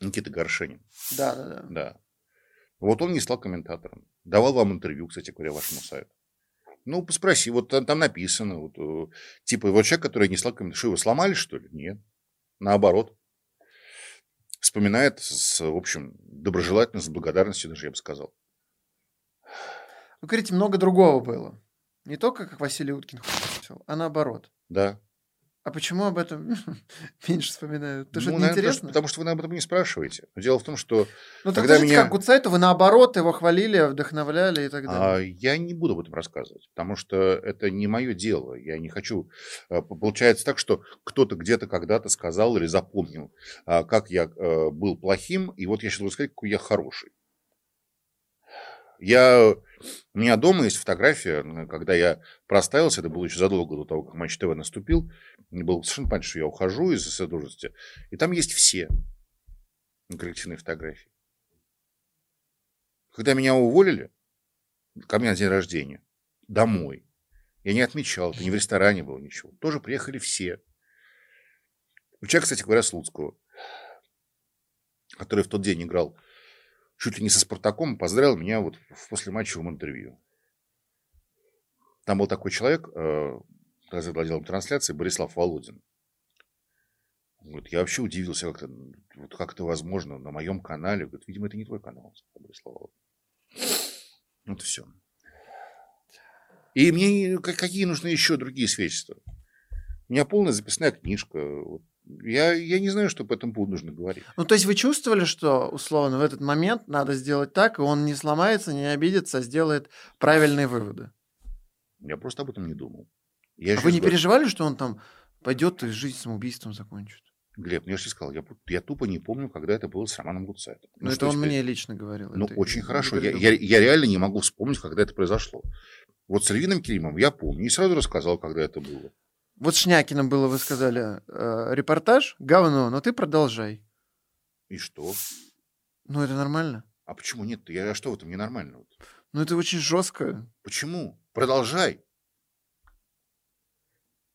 Никита Горшенин, Да, да, да. да. Вот он не стал комментатором. Давал вам интервью, кстати говоря, вашему сайту. Ну, спроси, вот там, там написано, вот, э, типа, вот человек, который не стал комментатором, что его сломали, что ли? Нет. Наоборот. Вспоминает с, в общем, доброжелательно, с благодарностью даже, я бы сказал. Вы говорите, много другого было. Не только как Василий Уткин а наоборот. Да. А почему об этом меньше вспоминают? Потому что Ну, это наверное, неинтересно? потому что вы об этом не спрашиваете. Но дело в том, что Ну, так когда меня- как Гудсайту вы наоборот его хвалили, вдохновляли и так А, далее. я не буду об этом рассказывать, потому что это не мое дело. Я не хочу. А, п- Получается так, что кто-то где-то когда-то сказал или запомнил, а, как я э, был плохим, и вот я сейчас буду сказать, какой я хороший. Я... У меня дома есть фотография, когда я проставился, это было еще задолго до того, как Матч ТВ наступил. Мне было совершенно понятно, что я ухожу из сотрудности. И там есть все коллективные фотографии. Когда меня уволили, ко мне на день рождения, домой. Я не отмечал, это не в ресторане было ничего. Тоже приехали все. Вчера, кстати говоря, Слуцкого, который в тот день играл чуть ли не со Спартаком, поздравил меня вот в послематчевом интервью. Там был такой человек, э, владелом трансляции, Борислав Володин. Вот, я вообще удивился, как это, вот как это возможно на моем канале. Говорит, видимо, это не твой канал, Борислав Володин. Вот и все. И мне какие нужны еще другие свидетельства? У меня полная записная книжка. Я, я не знаю, что по этому поводу нужно говорить. Ну, то есть вы чувствовали, что, условно, в этот момент надо сделать так, и он не сломается, не обидится, а сделает правильные выводы? Я просто об этом не думал. Я а вы не говорю... переживали, что он там пойдет и жизнь самоубийством закончит? Глеб, ну я же сказал, я, я тупо не помню, когда это было с Романом Гуцайтом. Ну, это он теперь? мне лично говорил. Ну, очень хорошо. Я, я, я реально не могу вспомнить, когда это произошло. Вот с Альвином Керимом я помню. И сразу рассказал, когда это было. Вот Шнякиным было, вы сказали, э, репортаж, говно, но ты продолжай. И что? Ну, это нормально. А почему нет? Я а что в этом ненормального? Ну, это очень жестко. Почему? Продолжай.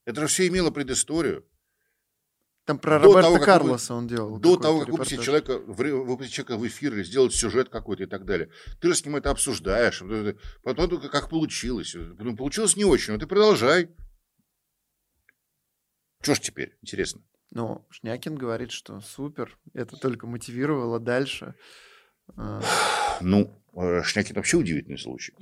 Это же все имело предысторию. Там про до Роберта того, Карлоса вы, он делал. До того, как выпустить человека, выпустить человека в эфир или сделать сюжет какой-то и так далее. Ты же с ним это обсуждаешь. Потом как получилось. Ну, получилось не очень, но ты продолжай. Что ж теперь, интересно? Ну, Шнякин говорит, что супер, это только мотивировало дальше. А. Ну, э, Шнякин вообще удивительный случай.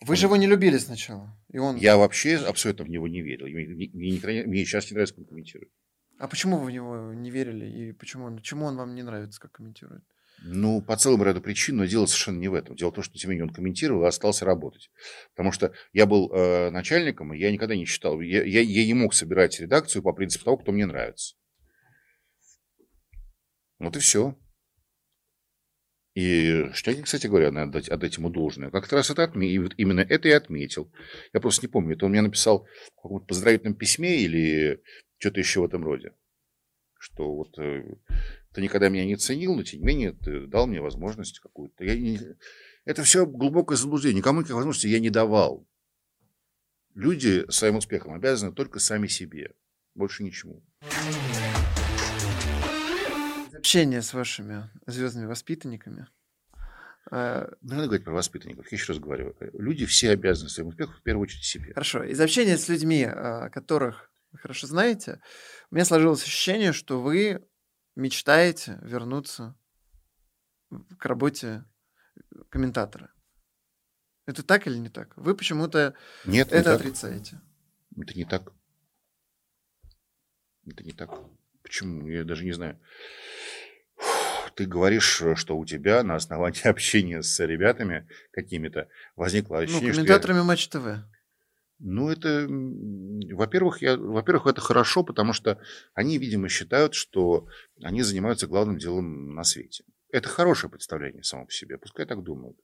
Вы же его не любили сначала. И он... Я вообще абсолютно в него не верил. Мне, мне, мне сейчас не нравится, как он комментирует. А почему вы в него не верили? И почему, почему он вам не нравится, как комментирует? Ну, по целому ряду причин, но дело совершенно не в этом. Дело в том, что тем не менее он комментировал и остался работать. Потому что я был э, начальником, и я никогда не читал, я, я, я не мог собирать редакцию по принципу того, кто мне нравится. Вот и все. И Штякин, кстати говоря, надо отдать, отдать ему должное. Как-то раз это отме... именно это и отметил. Я просто не помню, это он мне написал в каком-то поздравительном письме или что-то еще в этом роде. Что вот э, ты никогда меня не ценил, но тем не менее ты дал мне возможность какую-то. Не... Это все глубокое заблуждение. Никому никаких возможностей я не давал. Люди своим успехом обязаны только сами себе. Больше ничему. Общение с вашими звездными воспитанниками. А, не надо говорить про воспитанников. Я еще раз говорю. Люди все обязаны своим успехом в первую очередь себе. Хорошо. Из общения с людьми, а, которых вы хорошо знаете, у меня сложилось ощущение, что вы мечтаете вернуться к работе комментатора. Это так или не так? Вы почему-то Нет, это не отрицаете. Это не так. Это не так. Почему? Я даже не знаю. Ты говоришь, что у тебя на основании общения с ребятами какими-то возникло ну, ощущение, ну, комментаторами я... Матч ТВ. Ну, это, во-первых, я, во-первых, это хорошо, потому что они, видимо, считают, что они занимаются главным делом на свете. Это хорошее представление само по себе, пускай так думают.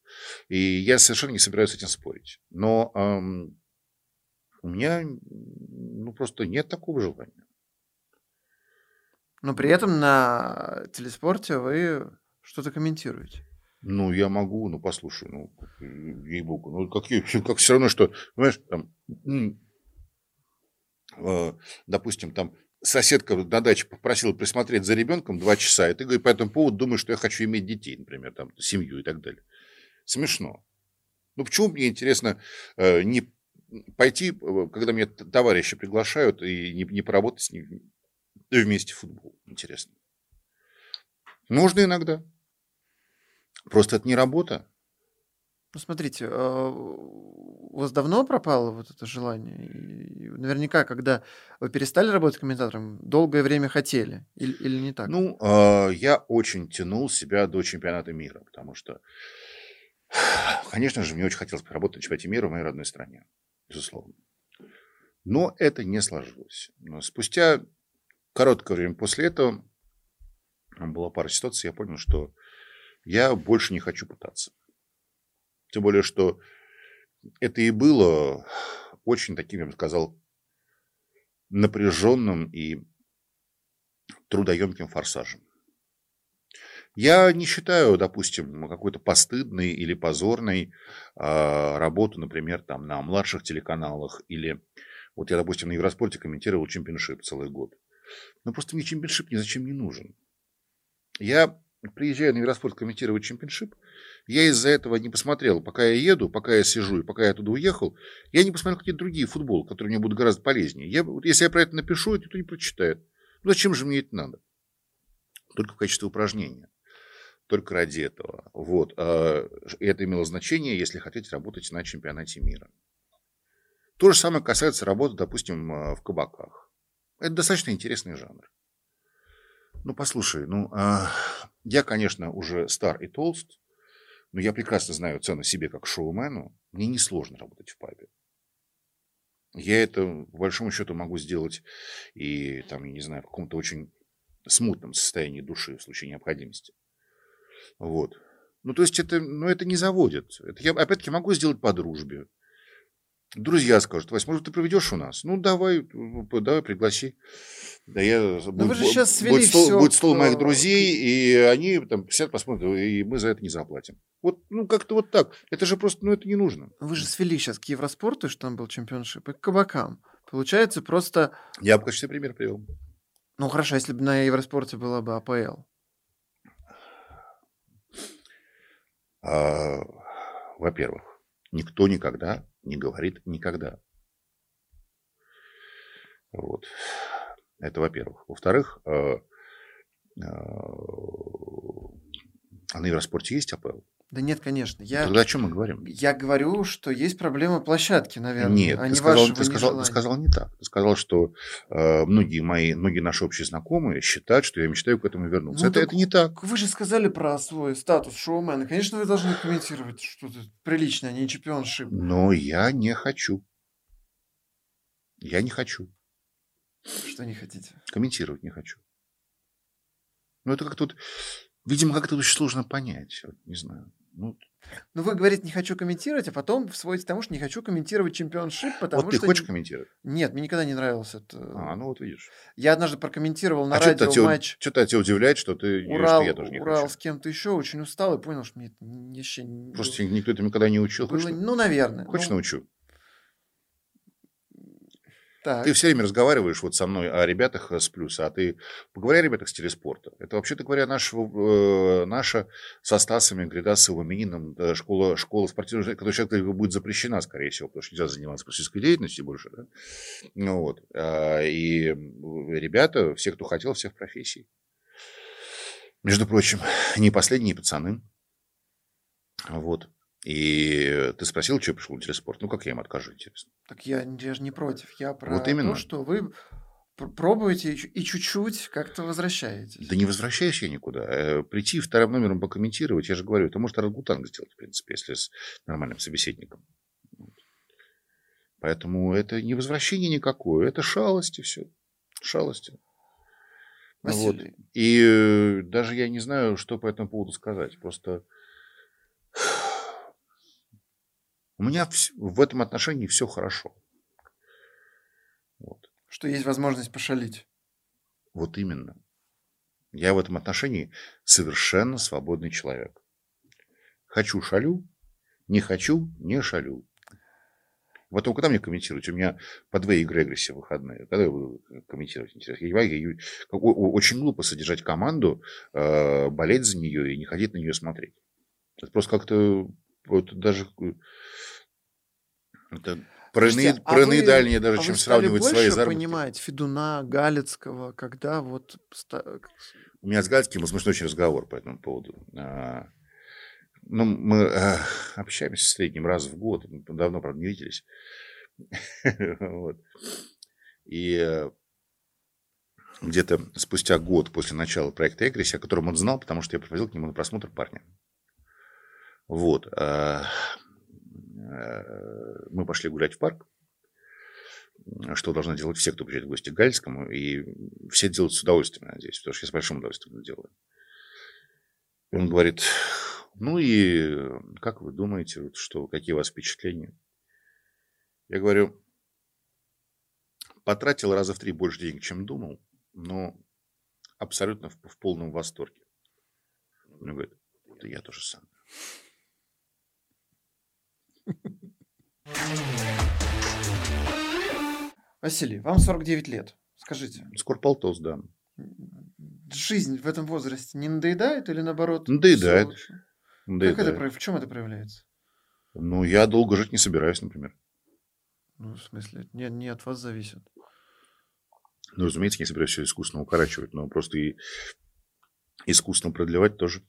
И я совершенно не собираюсь с этим спорить. Но эм, у меня ну, просто нет такого желания. Но при этом на телеспорте вы что-то комментируете. Ну, я могу, ну, послушай, ну, ей-богу, ну, как, как все равно, что, понимаешь, там, э, допустим, там, соседка на даче попросила присмотреть за ребенком два часа, и ты, говоришь, по этому поводу думаешь, что я хочу иметь детей, например, там, семью и так далее. Смешно. Ну, почему мне интересно э, не пойти, э, когда меня товарищи приглашают, и не, не поработать с ними вместе в футбол? Интересно. Можно иногда. Просто это не работа. Ну, смотрите, а, у вас давно пропало вот это желание? И наверняка, когда вы перестали работать комментатором, долгое время хотели или, или не так? Ну, а, я очень тянул себя до чемпионата мира, потому что, конечно же, мне очень хотелось поработать на чемпионате мира в моей родной стране, безусловно. Но это не сложилось. Но спустя короткое время после этого была пара ситуаций, я понял, что я больше не хочу пытаться. Тем более, что это и было очень таким, я бы сказал, напряженным и трудоемким форсажем. Я не считаю, допустим, какой-то постыдной или позорной э, работу, например, там на младших телеканалах или вот я, допустим, на Евроспорте комментировал Championship целый год. Но просто мне Championship ни зачем не нужен. Я приезжаю на Евроспорт комментировать Championship, я из-за этого не посмотрел, пока я еду, пока я сижу и пока я туда уехал, я не посмотрел какие-то другие футболы, которые мне будут гораздо полезнее. Я, вот если я про это напишу, это никто не прочитает. Ну, зачем же мне это надо? Только в качестве упражнения. Только ради этого. Вот. А, это имело значение, если хотите работать на чемпионате мира. То же самое касается работы, допустим, а, в кабаках. Это достаточно интересный жанр. Ну, послушай, ну, а, я, конечно, уже стар и толст, но я прекрасно знаю цену себе как шоумену. Мне несложно работать в пабе. Я это, по большому счету, могу сделать и, там, я не знаю, в каком-то очень смутном состоянии души в случае необходимости. Вот. Ну, то есть, это, ну, это не заводит. Это я, опять-таки, могу сделать по дружбе. Друзья скажут, Вась, может, ты проведешь у нас? Ну, давай, давай, пригласи. Да я... Но будет, вы же сейчас свели будет стол, все будет стол к... моих друзей, и они там сидят, посмотрят, и мы за это не заплатим. Вот, ну, как-то вот так. Это же просто, ну, это не нужно. Вы же свели сейчас к Евроспорту, что там был чемпионшип, и к кабакам. Получается просто... Я бы в качестве примера привел. Ну, хорошо, если бы на Евроспорте была бы АПЛ. А, во-первых, никто никогда не говорит никогда. Вот. Это во-первых. Во-вторых, э, э, а на Евроспорте есть АПЛ? Да нет, конечно. Я, Тогда о чем мы говорим? Я говорю, что есть проблема площадки, наверное. Нет, а ты, сказал, ты, сказал, ты сказал не так. Ты сказал, что э, многие мои, многие наши общие знакомые считают, что я мечтаю к этому вернуться. Ну, это, это не так. Вы же сказали про свой статус шоумена. Конечно, вы должны комментировать что-то приличное, а не чемпионшип. Но я не хочу. Я не хочу. Что не хотите? Комментировать не хочу. Ну, это как тут... Видимо, как-то очень сложно понять. Вот, не знаю. Ну, ну, вы говорите, не хочу комментировать, а потом сводите тому, что не хочу комментировать чемпионшип, потому вот что... ты хочешь комментировать? Нет, мне никогда не нравился это. А, ну вот видишь. Я однажды прокомментировал на а радио что матч... Что-то тебя удивляет, что ты Урал, что я тоже не Урал хочу. с кем-то еще очень устал и понял, что мне это вообще... Просто никто это никогда не учил. Было... Хочешь, ну, наверное. Хочешь, ну... научу? Так. Ты все время разговариваешь вот со мной о ребятах с плюса, а ты поговори о ребятах с телеспорта. Это, вообще-то говоря, наш, э, наша со Стасами, Гридасовым, Мининым э, школа, школа спортивная, которая сейчас будет запрещена, скорее всего, потому что нельзя заниматься практической деятельностью больше. Да? Ну, вот. А, и ребята, все, кто хотел, всех профессий. Между прочим, не последние пацаны. Вот. И ты спросил, что пришел телеспорт. Ну, как я им откажу, интересно? Так я, я же не против. Я про вот именно. то, что вы пробуете и чуть-чуть как-то возвращаетесь. Да не возвращаюсь я никуда. Э, прийти вторым номером покомментировать, я же говорю, это может орангутанг сделать, в принципе, если с нормальным собеседником. Поэтому это не возвращение никакое, это шалости все. Шалости. Вот. И э, даже я не знаю, что по этому поводу сказать. Просто у меня в этом отношении все хорошо. Вот. Что есть возможность пошалить. Вот именно. Я в этом отношении совершенно свободный человек. Хочу – шалю, не хочу – не шалю. Потом, когда мне комментировать? У меня по две игры агрессии выходные. Когда вы комментировать интересно? Я, я, я, очень глупо содержать команду, э, болеть за нее и не ходить на нее смотреть. Это просто как-то вот даже это проны, а пронаидальнее даже, а чем сравнивать свои заработки. понимать Федуна, Галицкого, когда вот... У меня с Галицким возможно очень разговор по этому поводу. А, ну, мы а, общаемся в среднем раз в год. Давно, правда, не виделись. вот. И э, где-то спустя год после начала проекта «Эгрисси», о котором он знал, потому что я привозил к нему на просмотр парня. Вот. А, Э, мы пошли гулять в парк, что должны делать все, кто приезжает в гости к Гальскому, и все делают с удовольствием, надеюсь, потому что я с большим удовольствием это делаю. И он говорит, ну и как вы думаете, что, какие у вас впечатления? Я говорю, потратил раза в три больше денег, чем думал, но абсолютно в, в полном восторге. Он говорит, это я тоже сам. Василий, вам 49 лет. Скажите, Скоро полтос, да. жизнь в этом возрасте не надоедает или наоборот? Надоедает. Надоедает. Как это, в чем это проявляется? Ну, я долго жить не собираюсь, например. Ну, в смысле, не, не от вас зависит. Ну, разумеется, не собираюсь все искусственно укорачивать, но просто и искусственно продлевать тоже.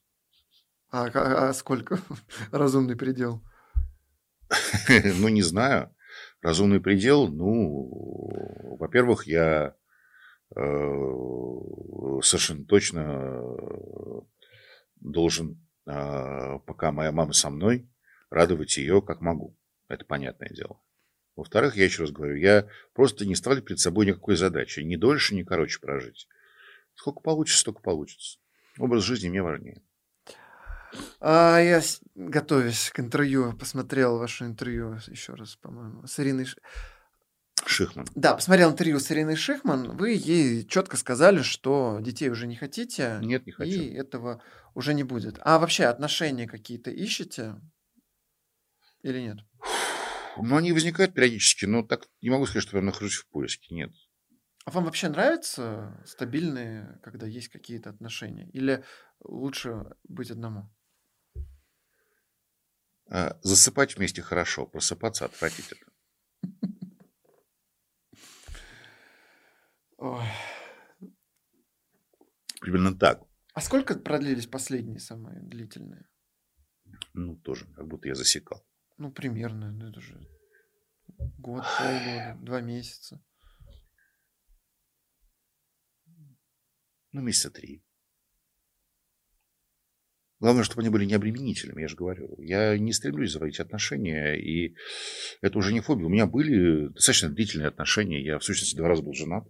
А, ка- а сколько разумный предел? Ну, не знаю. Разумный предел, ну, во-первых, я э, совершенно точно э, должен, э, пока моя мама со мной, радовать ее как могу. Это понятное дело. Во-вторых, я еще раз говорю, я просто не ставлю перед собой никакой задачи. Ни дольше, ни короче прожить. Сколько получится, столько получится. Образ жизни мне важнее. А я, готовясь к интервью, посмотрел ваше интервью еще раз, по-моему, с Ириной... Ш- Шихман. Да, посмотрел интервью с Ириной Шихман. Вы ей четко сказали, что детей уже не хотите, Нет, не хочу. и этого уже не будет. А вообще отношения какие-то ищете или нет? Ну, они возникают периодически, но так не могу сказать, что я нахожусь в поиске. Нет. А вам вообще нравятся стабильные, когда есть какие-то отношения? Или лучше быть одному? А, Засыпать вместе хорошо, просыпаться отвратительно. Ой. Примерно так. А сколько продлились последние самые длительные? Ну, тоже, как будто я засекал. Ну, примерно, ну, это же год, полгода, два месяца. Ну, месяца три. Главное, чтобы они были необременительными, я же говорю. Я не стремлюсь заводить отношения, и это уже не фобия. У меня были достаточно длительные отношения. Я, в сущности, два раза был женат.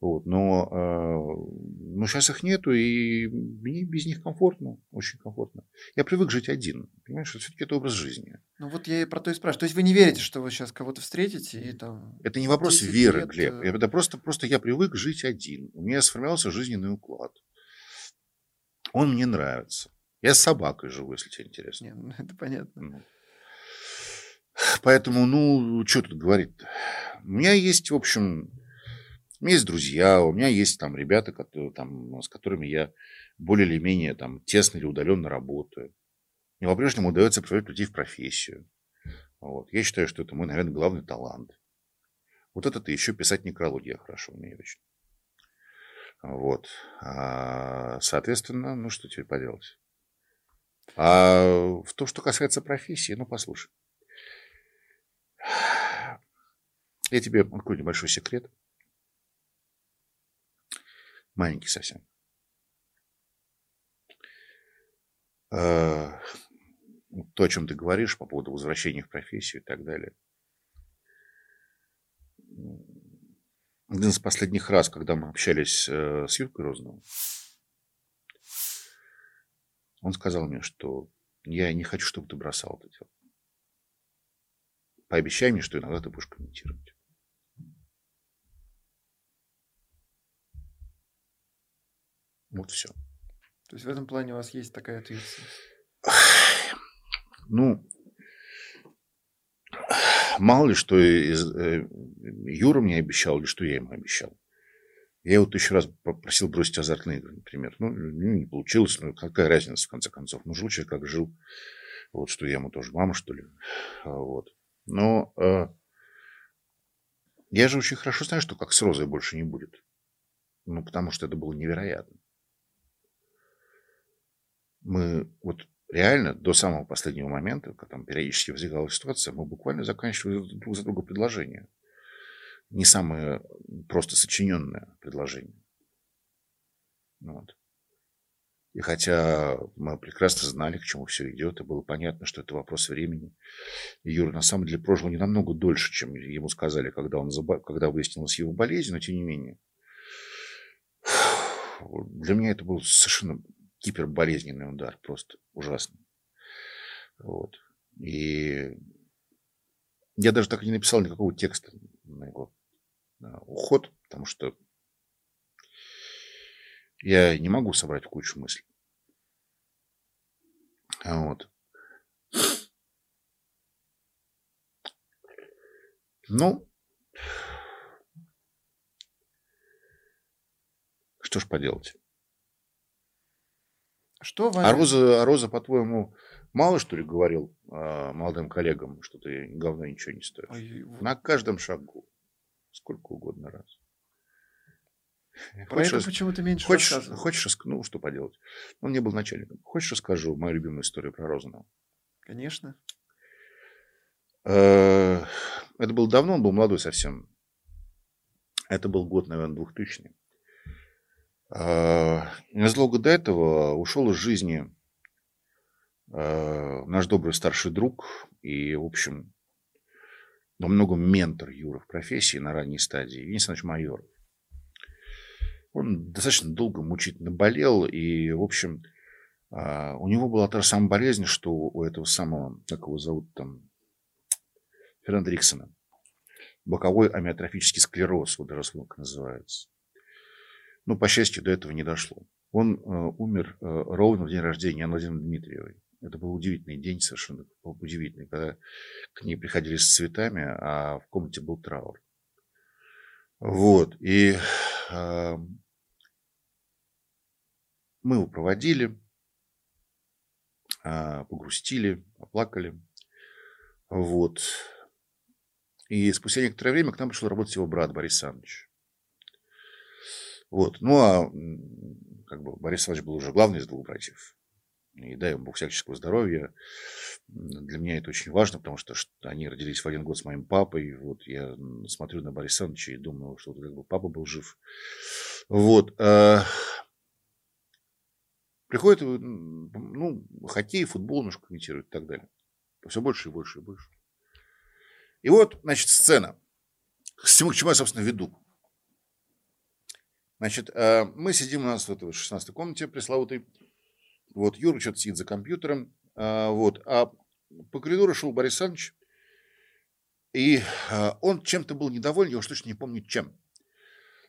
Вот, но, э, но сейчас их нету, и мне без них комфортно, очень комфортно. Я привык жить один. Понимаешь, все-таки это образ жизни. Ну, вот я и про то и спрашиваю. То есть вы не верите, что вы сейчас кого-то встретите и там... Это не вопрос 10 веры, лет, Глеб. э, Это просто, просто я привык жить один. У меня сформировался жизненный уклад. Он мне нравится. Я с собакой живу, если тебе интересно. Не, ну, это понятно. Ну. Поэтому, ну, что тут говорить -то? У меня есть, в общем, у меня есть друзья, у меня есть там ребята, которые, там, с которыми я более или менее там тесно или удаленно работаю. Мне по-прежнему удается приводить людей в профессию. Вот. Я считаю, что это мой, наверное, главный талант. Вот это-то еще писать некрологи я хорошо умею очень. Вот. А, соответственно, ну что теперь поделать. А в то, что касается профессии, ну послушай. Я тебе открою небольшой секрет. Маленький совсем. А, То, о чем ты говоришь по поводу возвращения в профессию и так далее. Один из последних раз, когда мы общались э, с Юркой Розновым, он сказал мне, что я не хочу, чтобы ты бросал это дело. Пообещай мне, что иногда ты будешь комментировать. Вот все. То есть в этом плане у вас есть такая ответственность. Ну, мало ли, что из, э, Юра мне обещал, или что я ему обещал. Я вот еще раз попросил бросить азартные игры, например. Ну, ну, не получилось, ну, какая разница, в конце концов. Ну, жил человек, как жил. Вот, что я ему тоже мама, что ли. А, Вот. Но э, я же очень хорошо знаю, что как с Розой больше не будет. Ну, потому что это было невероятно. Мы вот реально до самого последнего момента, когда там периодически возникала ситуация, мы буквально заканчивали друг за друга предложение. Не самое просто сочиненное предложение. Вот. И хотя мы прекрасно знали, к чему все идет, и было понятно, что это вопрос времени. И Юра на самом деле прожил не намного дольше, чем ему сказали, когда, он заба... когда выяснилась его болезнь, но тем не менее. Для меня это был совершенно гиперболезненный удар, просто ужасный. Вот. И я даже так и не написал никакого текста на его уход, потому что я не могу собрать кучу мыслей. Вот. Ну, Что ж поделать? Что А вами... Роза, а Роза, по-твоему, мало что ли говорил а, молодым коллегам, что ты говно ничего не стоишь? Ой, На каждом шагу. Сколько угодно раз. Хочешь, это рас- почему-то меньше хочешь, хочешь, ну что поделать? Он не был начальником. Хочешь, расскажу мою любимую историю про Розанова? Конечно. Э, Это было давно, он был молодой совсем. Это был год, наверное, 2000 Э, Незадолго до этого ушел из жизни э, наш добрый старший друг и, в общем, во многом ментор Юры в профессии на ранней стадии, Евгений Александрович Майоров. Он достаточно долго мучительно болел, и, в общем, а, у него была та же самая болезнь, что у этого самого, как его зовут там, Фернанда Риксона. Боковой амиотрофический склероз, вот даже как называется. Но, по счастью, до этого не дошло. Он э, умер э, ровно в день рождения Анны Дмитриевой. Это был удивительный день, совершенно удивительный, когда к ней приходили с цветами, а в комнате был траур. Вот. И э, мы его проводили, э, погрустили, оплакали. Вот. И спустя некоторое время к нам пришел работать его брат Борис Александрович. Вот. Ну, а как бы Борис Александрович был уже главный из двух братьев. И дай ему Бог всяческого здоровья. Для меня это очень важно, потому что они родились в один год с моим папой. Вот я смотрю на Бориса Александровича и думаю, что как бы папа был жив. Вот. э, Приходит, ну, хоккей, футбол немножко комментирует и так далее. Все больше и больше и больше. И вот, значит, сцена. К чему, к чему я, собственно, веду. Значит, э, мы сидим у нас в этой 16 комнате пресловутой. Вот, Юра что-то сидит за компьютером. а, Вот, а по коридору шел Борис Александрович. И э, он чем-то был недоволен, я уж точно не помню чем.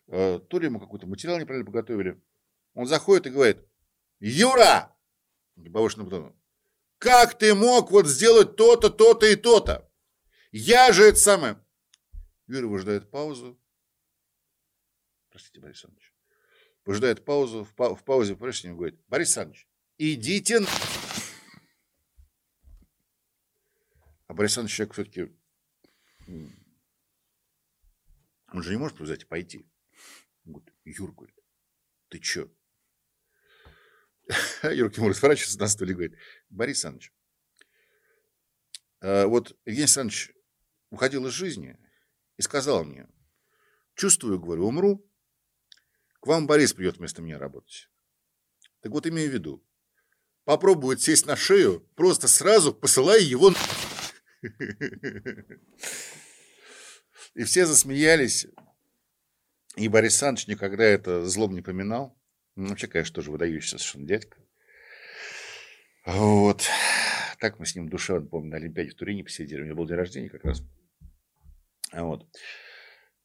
Э, То ли ему какой-то материал неправильно подготовили. Он заходит и говорит, Юра! Повышенным тоном. Как ты мог вот сделать то-то, то-то и то-то? Я же это самое. Юра выжидает паузу. Простите, Борис Александрович. Выжидает паузу. В, па- в паузе всего говорит, Борис Александрович, идите. на-». А Борис Александрович человек все-таки... Он же не может взять и пойти. Он говорит, Юр, говорит, ты чё? Юра к нему разворачивается на стуле и говорит, Борис Александрович, э, вот Евгений Александрович уходил из жизни и сказал мне, чувствую, говорю, умру, к вам Борис придет вместо меня работать. Так вот, имею в виду, попробует сесть на шею, просто сразу посылай его И все засмеялись. И Борис Александрович никогда это злом не поминал. Ну, вообще, конечно, тоже выдающийся совершенно дядька. Вот. Так мы с ним душевно, помню, на Олимпиаде в Турине посидели. У него был день рождения как раз. А Вот.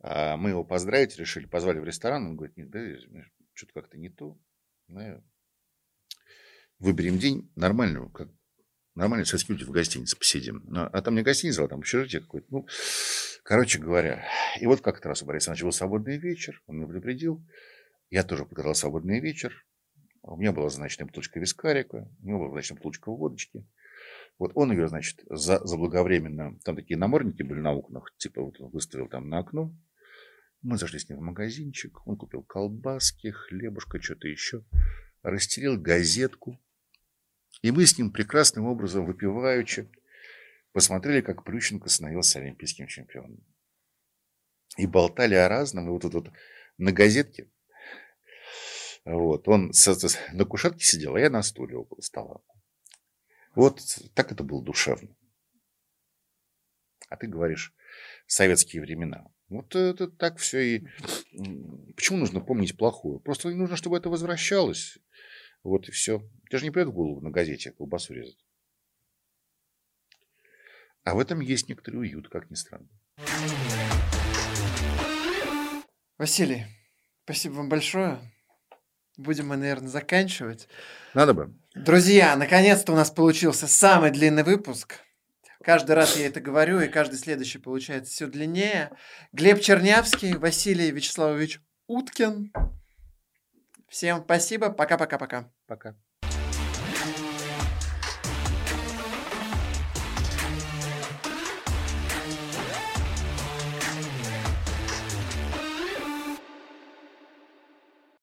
А мы его поздравить решили, позвали в ресторан. Он говорит, нет, да, что-то как-то не то. Ну, Выберем день нормального, как нормально со люди в гостинице посидим. Ну, А там не гостиница, а там общежитие какое-то. Ну, короче говоря. И вот как-то раз у Бориса Ивановича свободный вечер. Он меня предупредил. Я тоже подготовил свободный вечер. У меня была, значит, бутылочка вискарика, у него была, значит, бутылочка водочки. Вот он ее, значит, за, заблаговременно, там такие намордники были на окнах, типа вот он выставил там на окно. Мы зашли с ним в магазинчик, он купил колбаски, хлебушка, что-то еще, расстелил газетку. И мы с ним прекрасным образом, выпиваючи, посмотрели, как Плющенко становился олимпийским чемпионом. И болтали о разном. И вот тут вот на газетке вот, он на кушетке сидел, а я на стуле около стола. Вот так это было душевно. А ты говоришь, советские времена. Вот это так все и... Почему нужно помнить плохое? Просто нужно, чтобы это возвращалось. Вот и все. Тебе же не придет в голову на газете колбасу резать. А в этом есть некоторый уют, как ни странно. Василий, спасибо вам большое. Будем мы, наверное, заканчивать. Надо бы. Друзья, наконец-то у нас получился самый длинный выпуск. Каждый раз я это говорю, и каждый следующий получается все длиннее. Глеб Чернявский, Василий Вячеславович Уткин. Всем спасибо. Пока-пока-пока. Пока. Пока.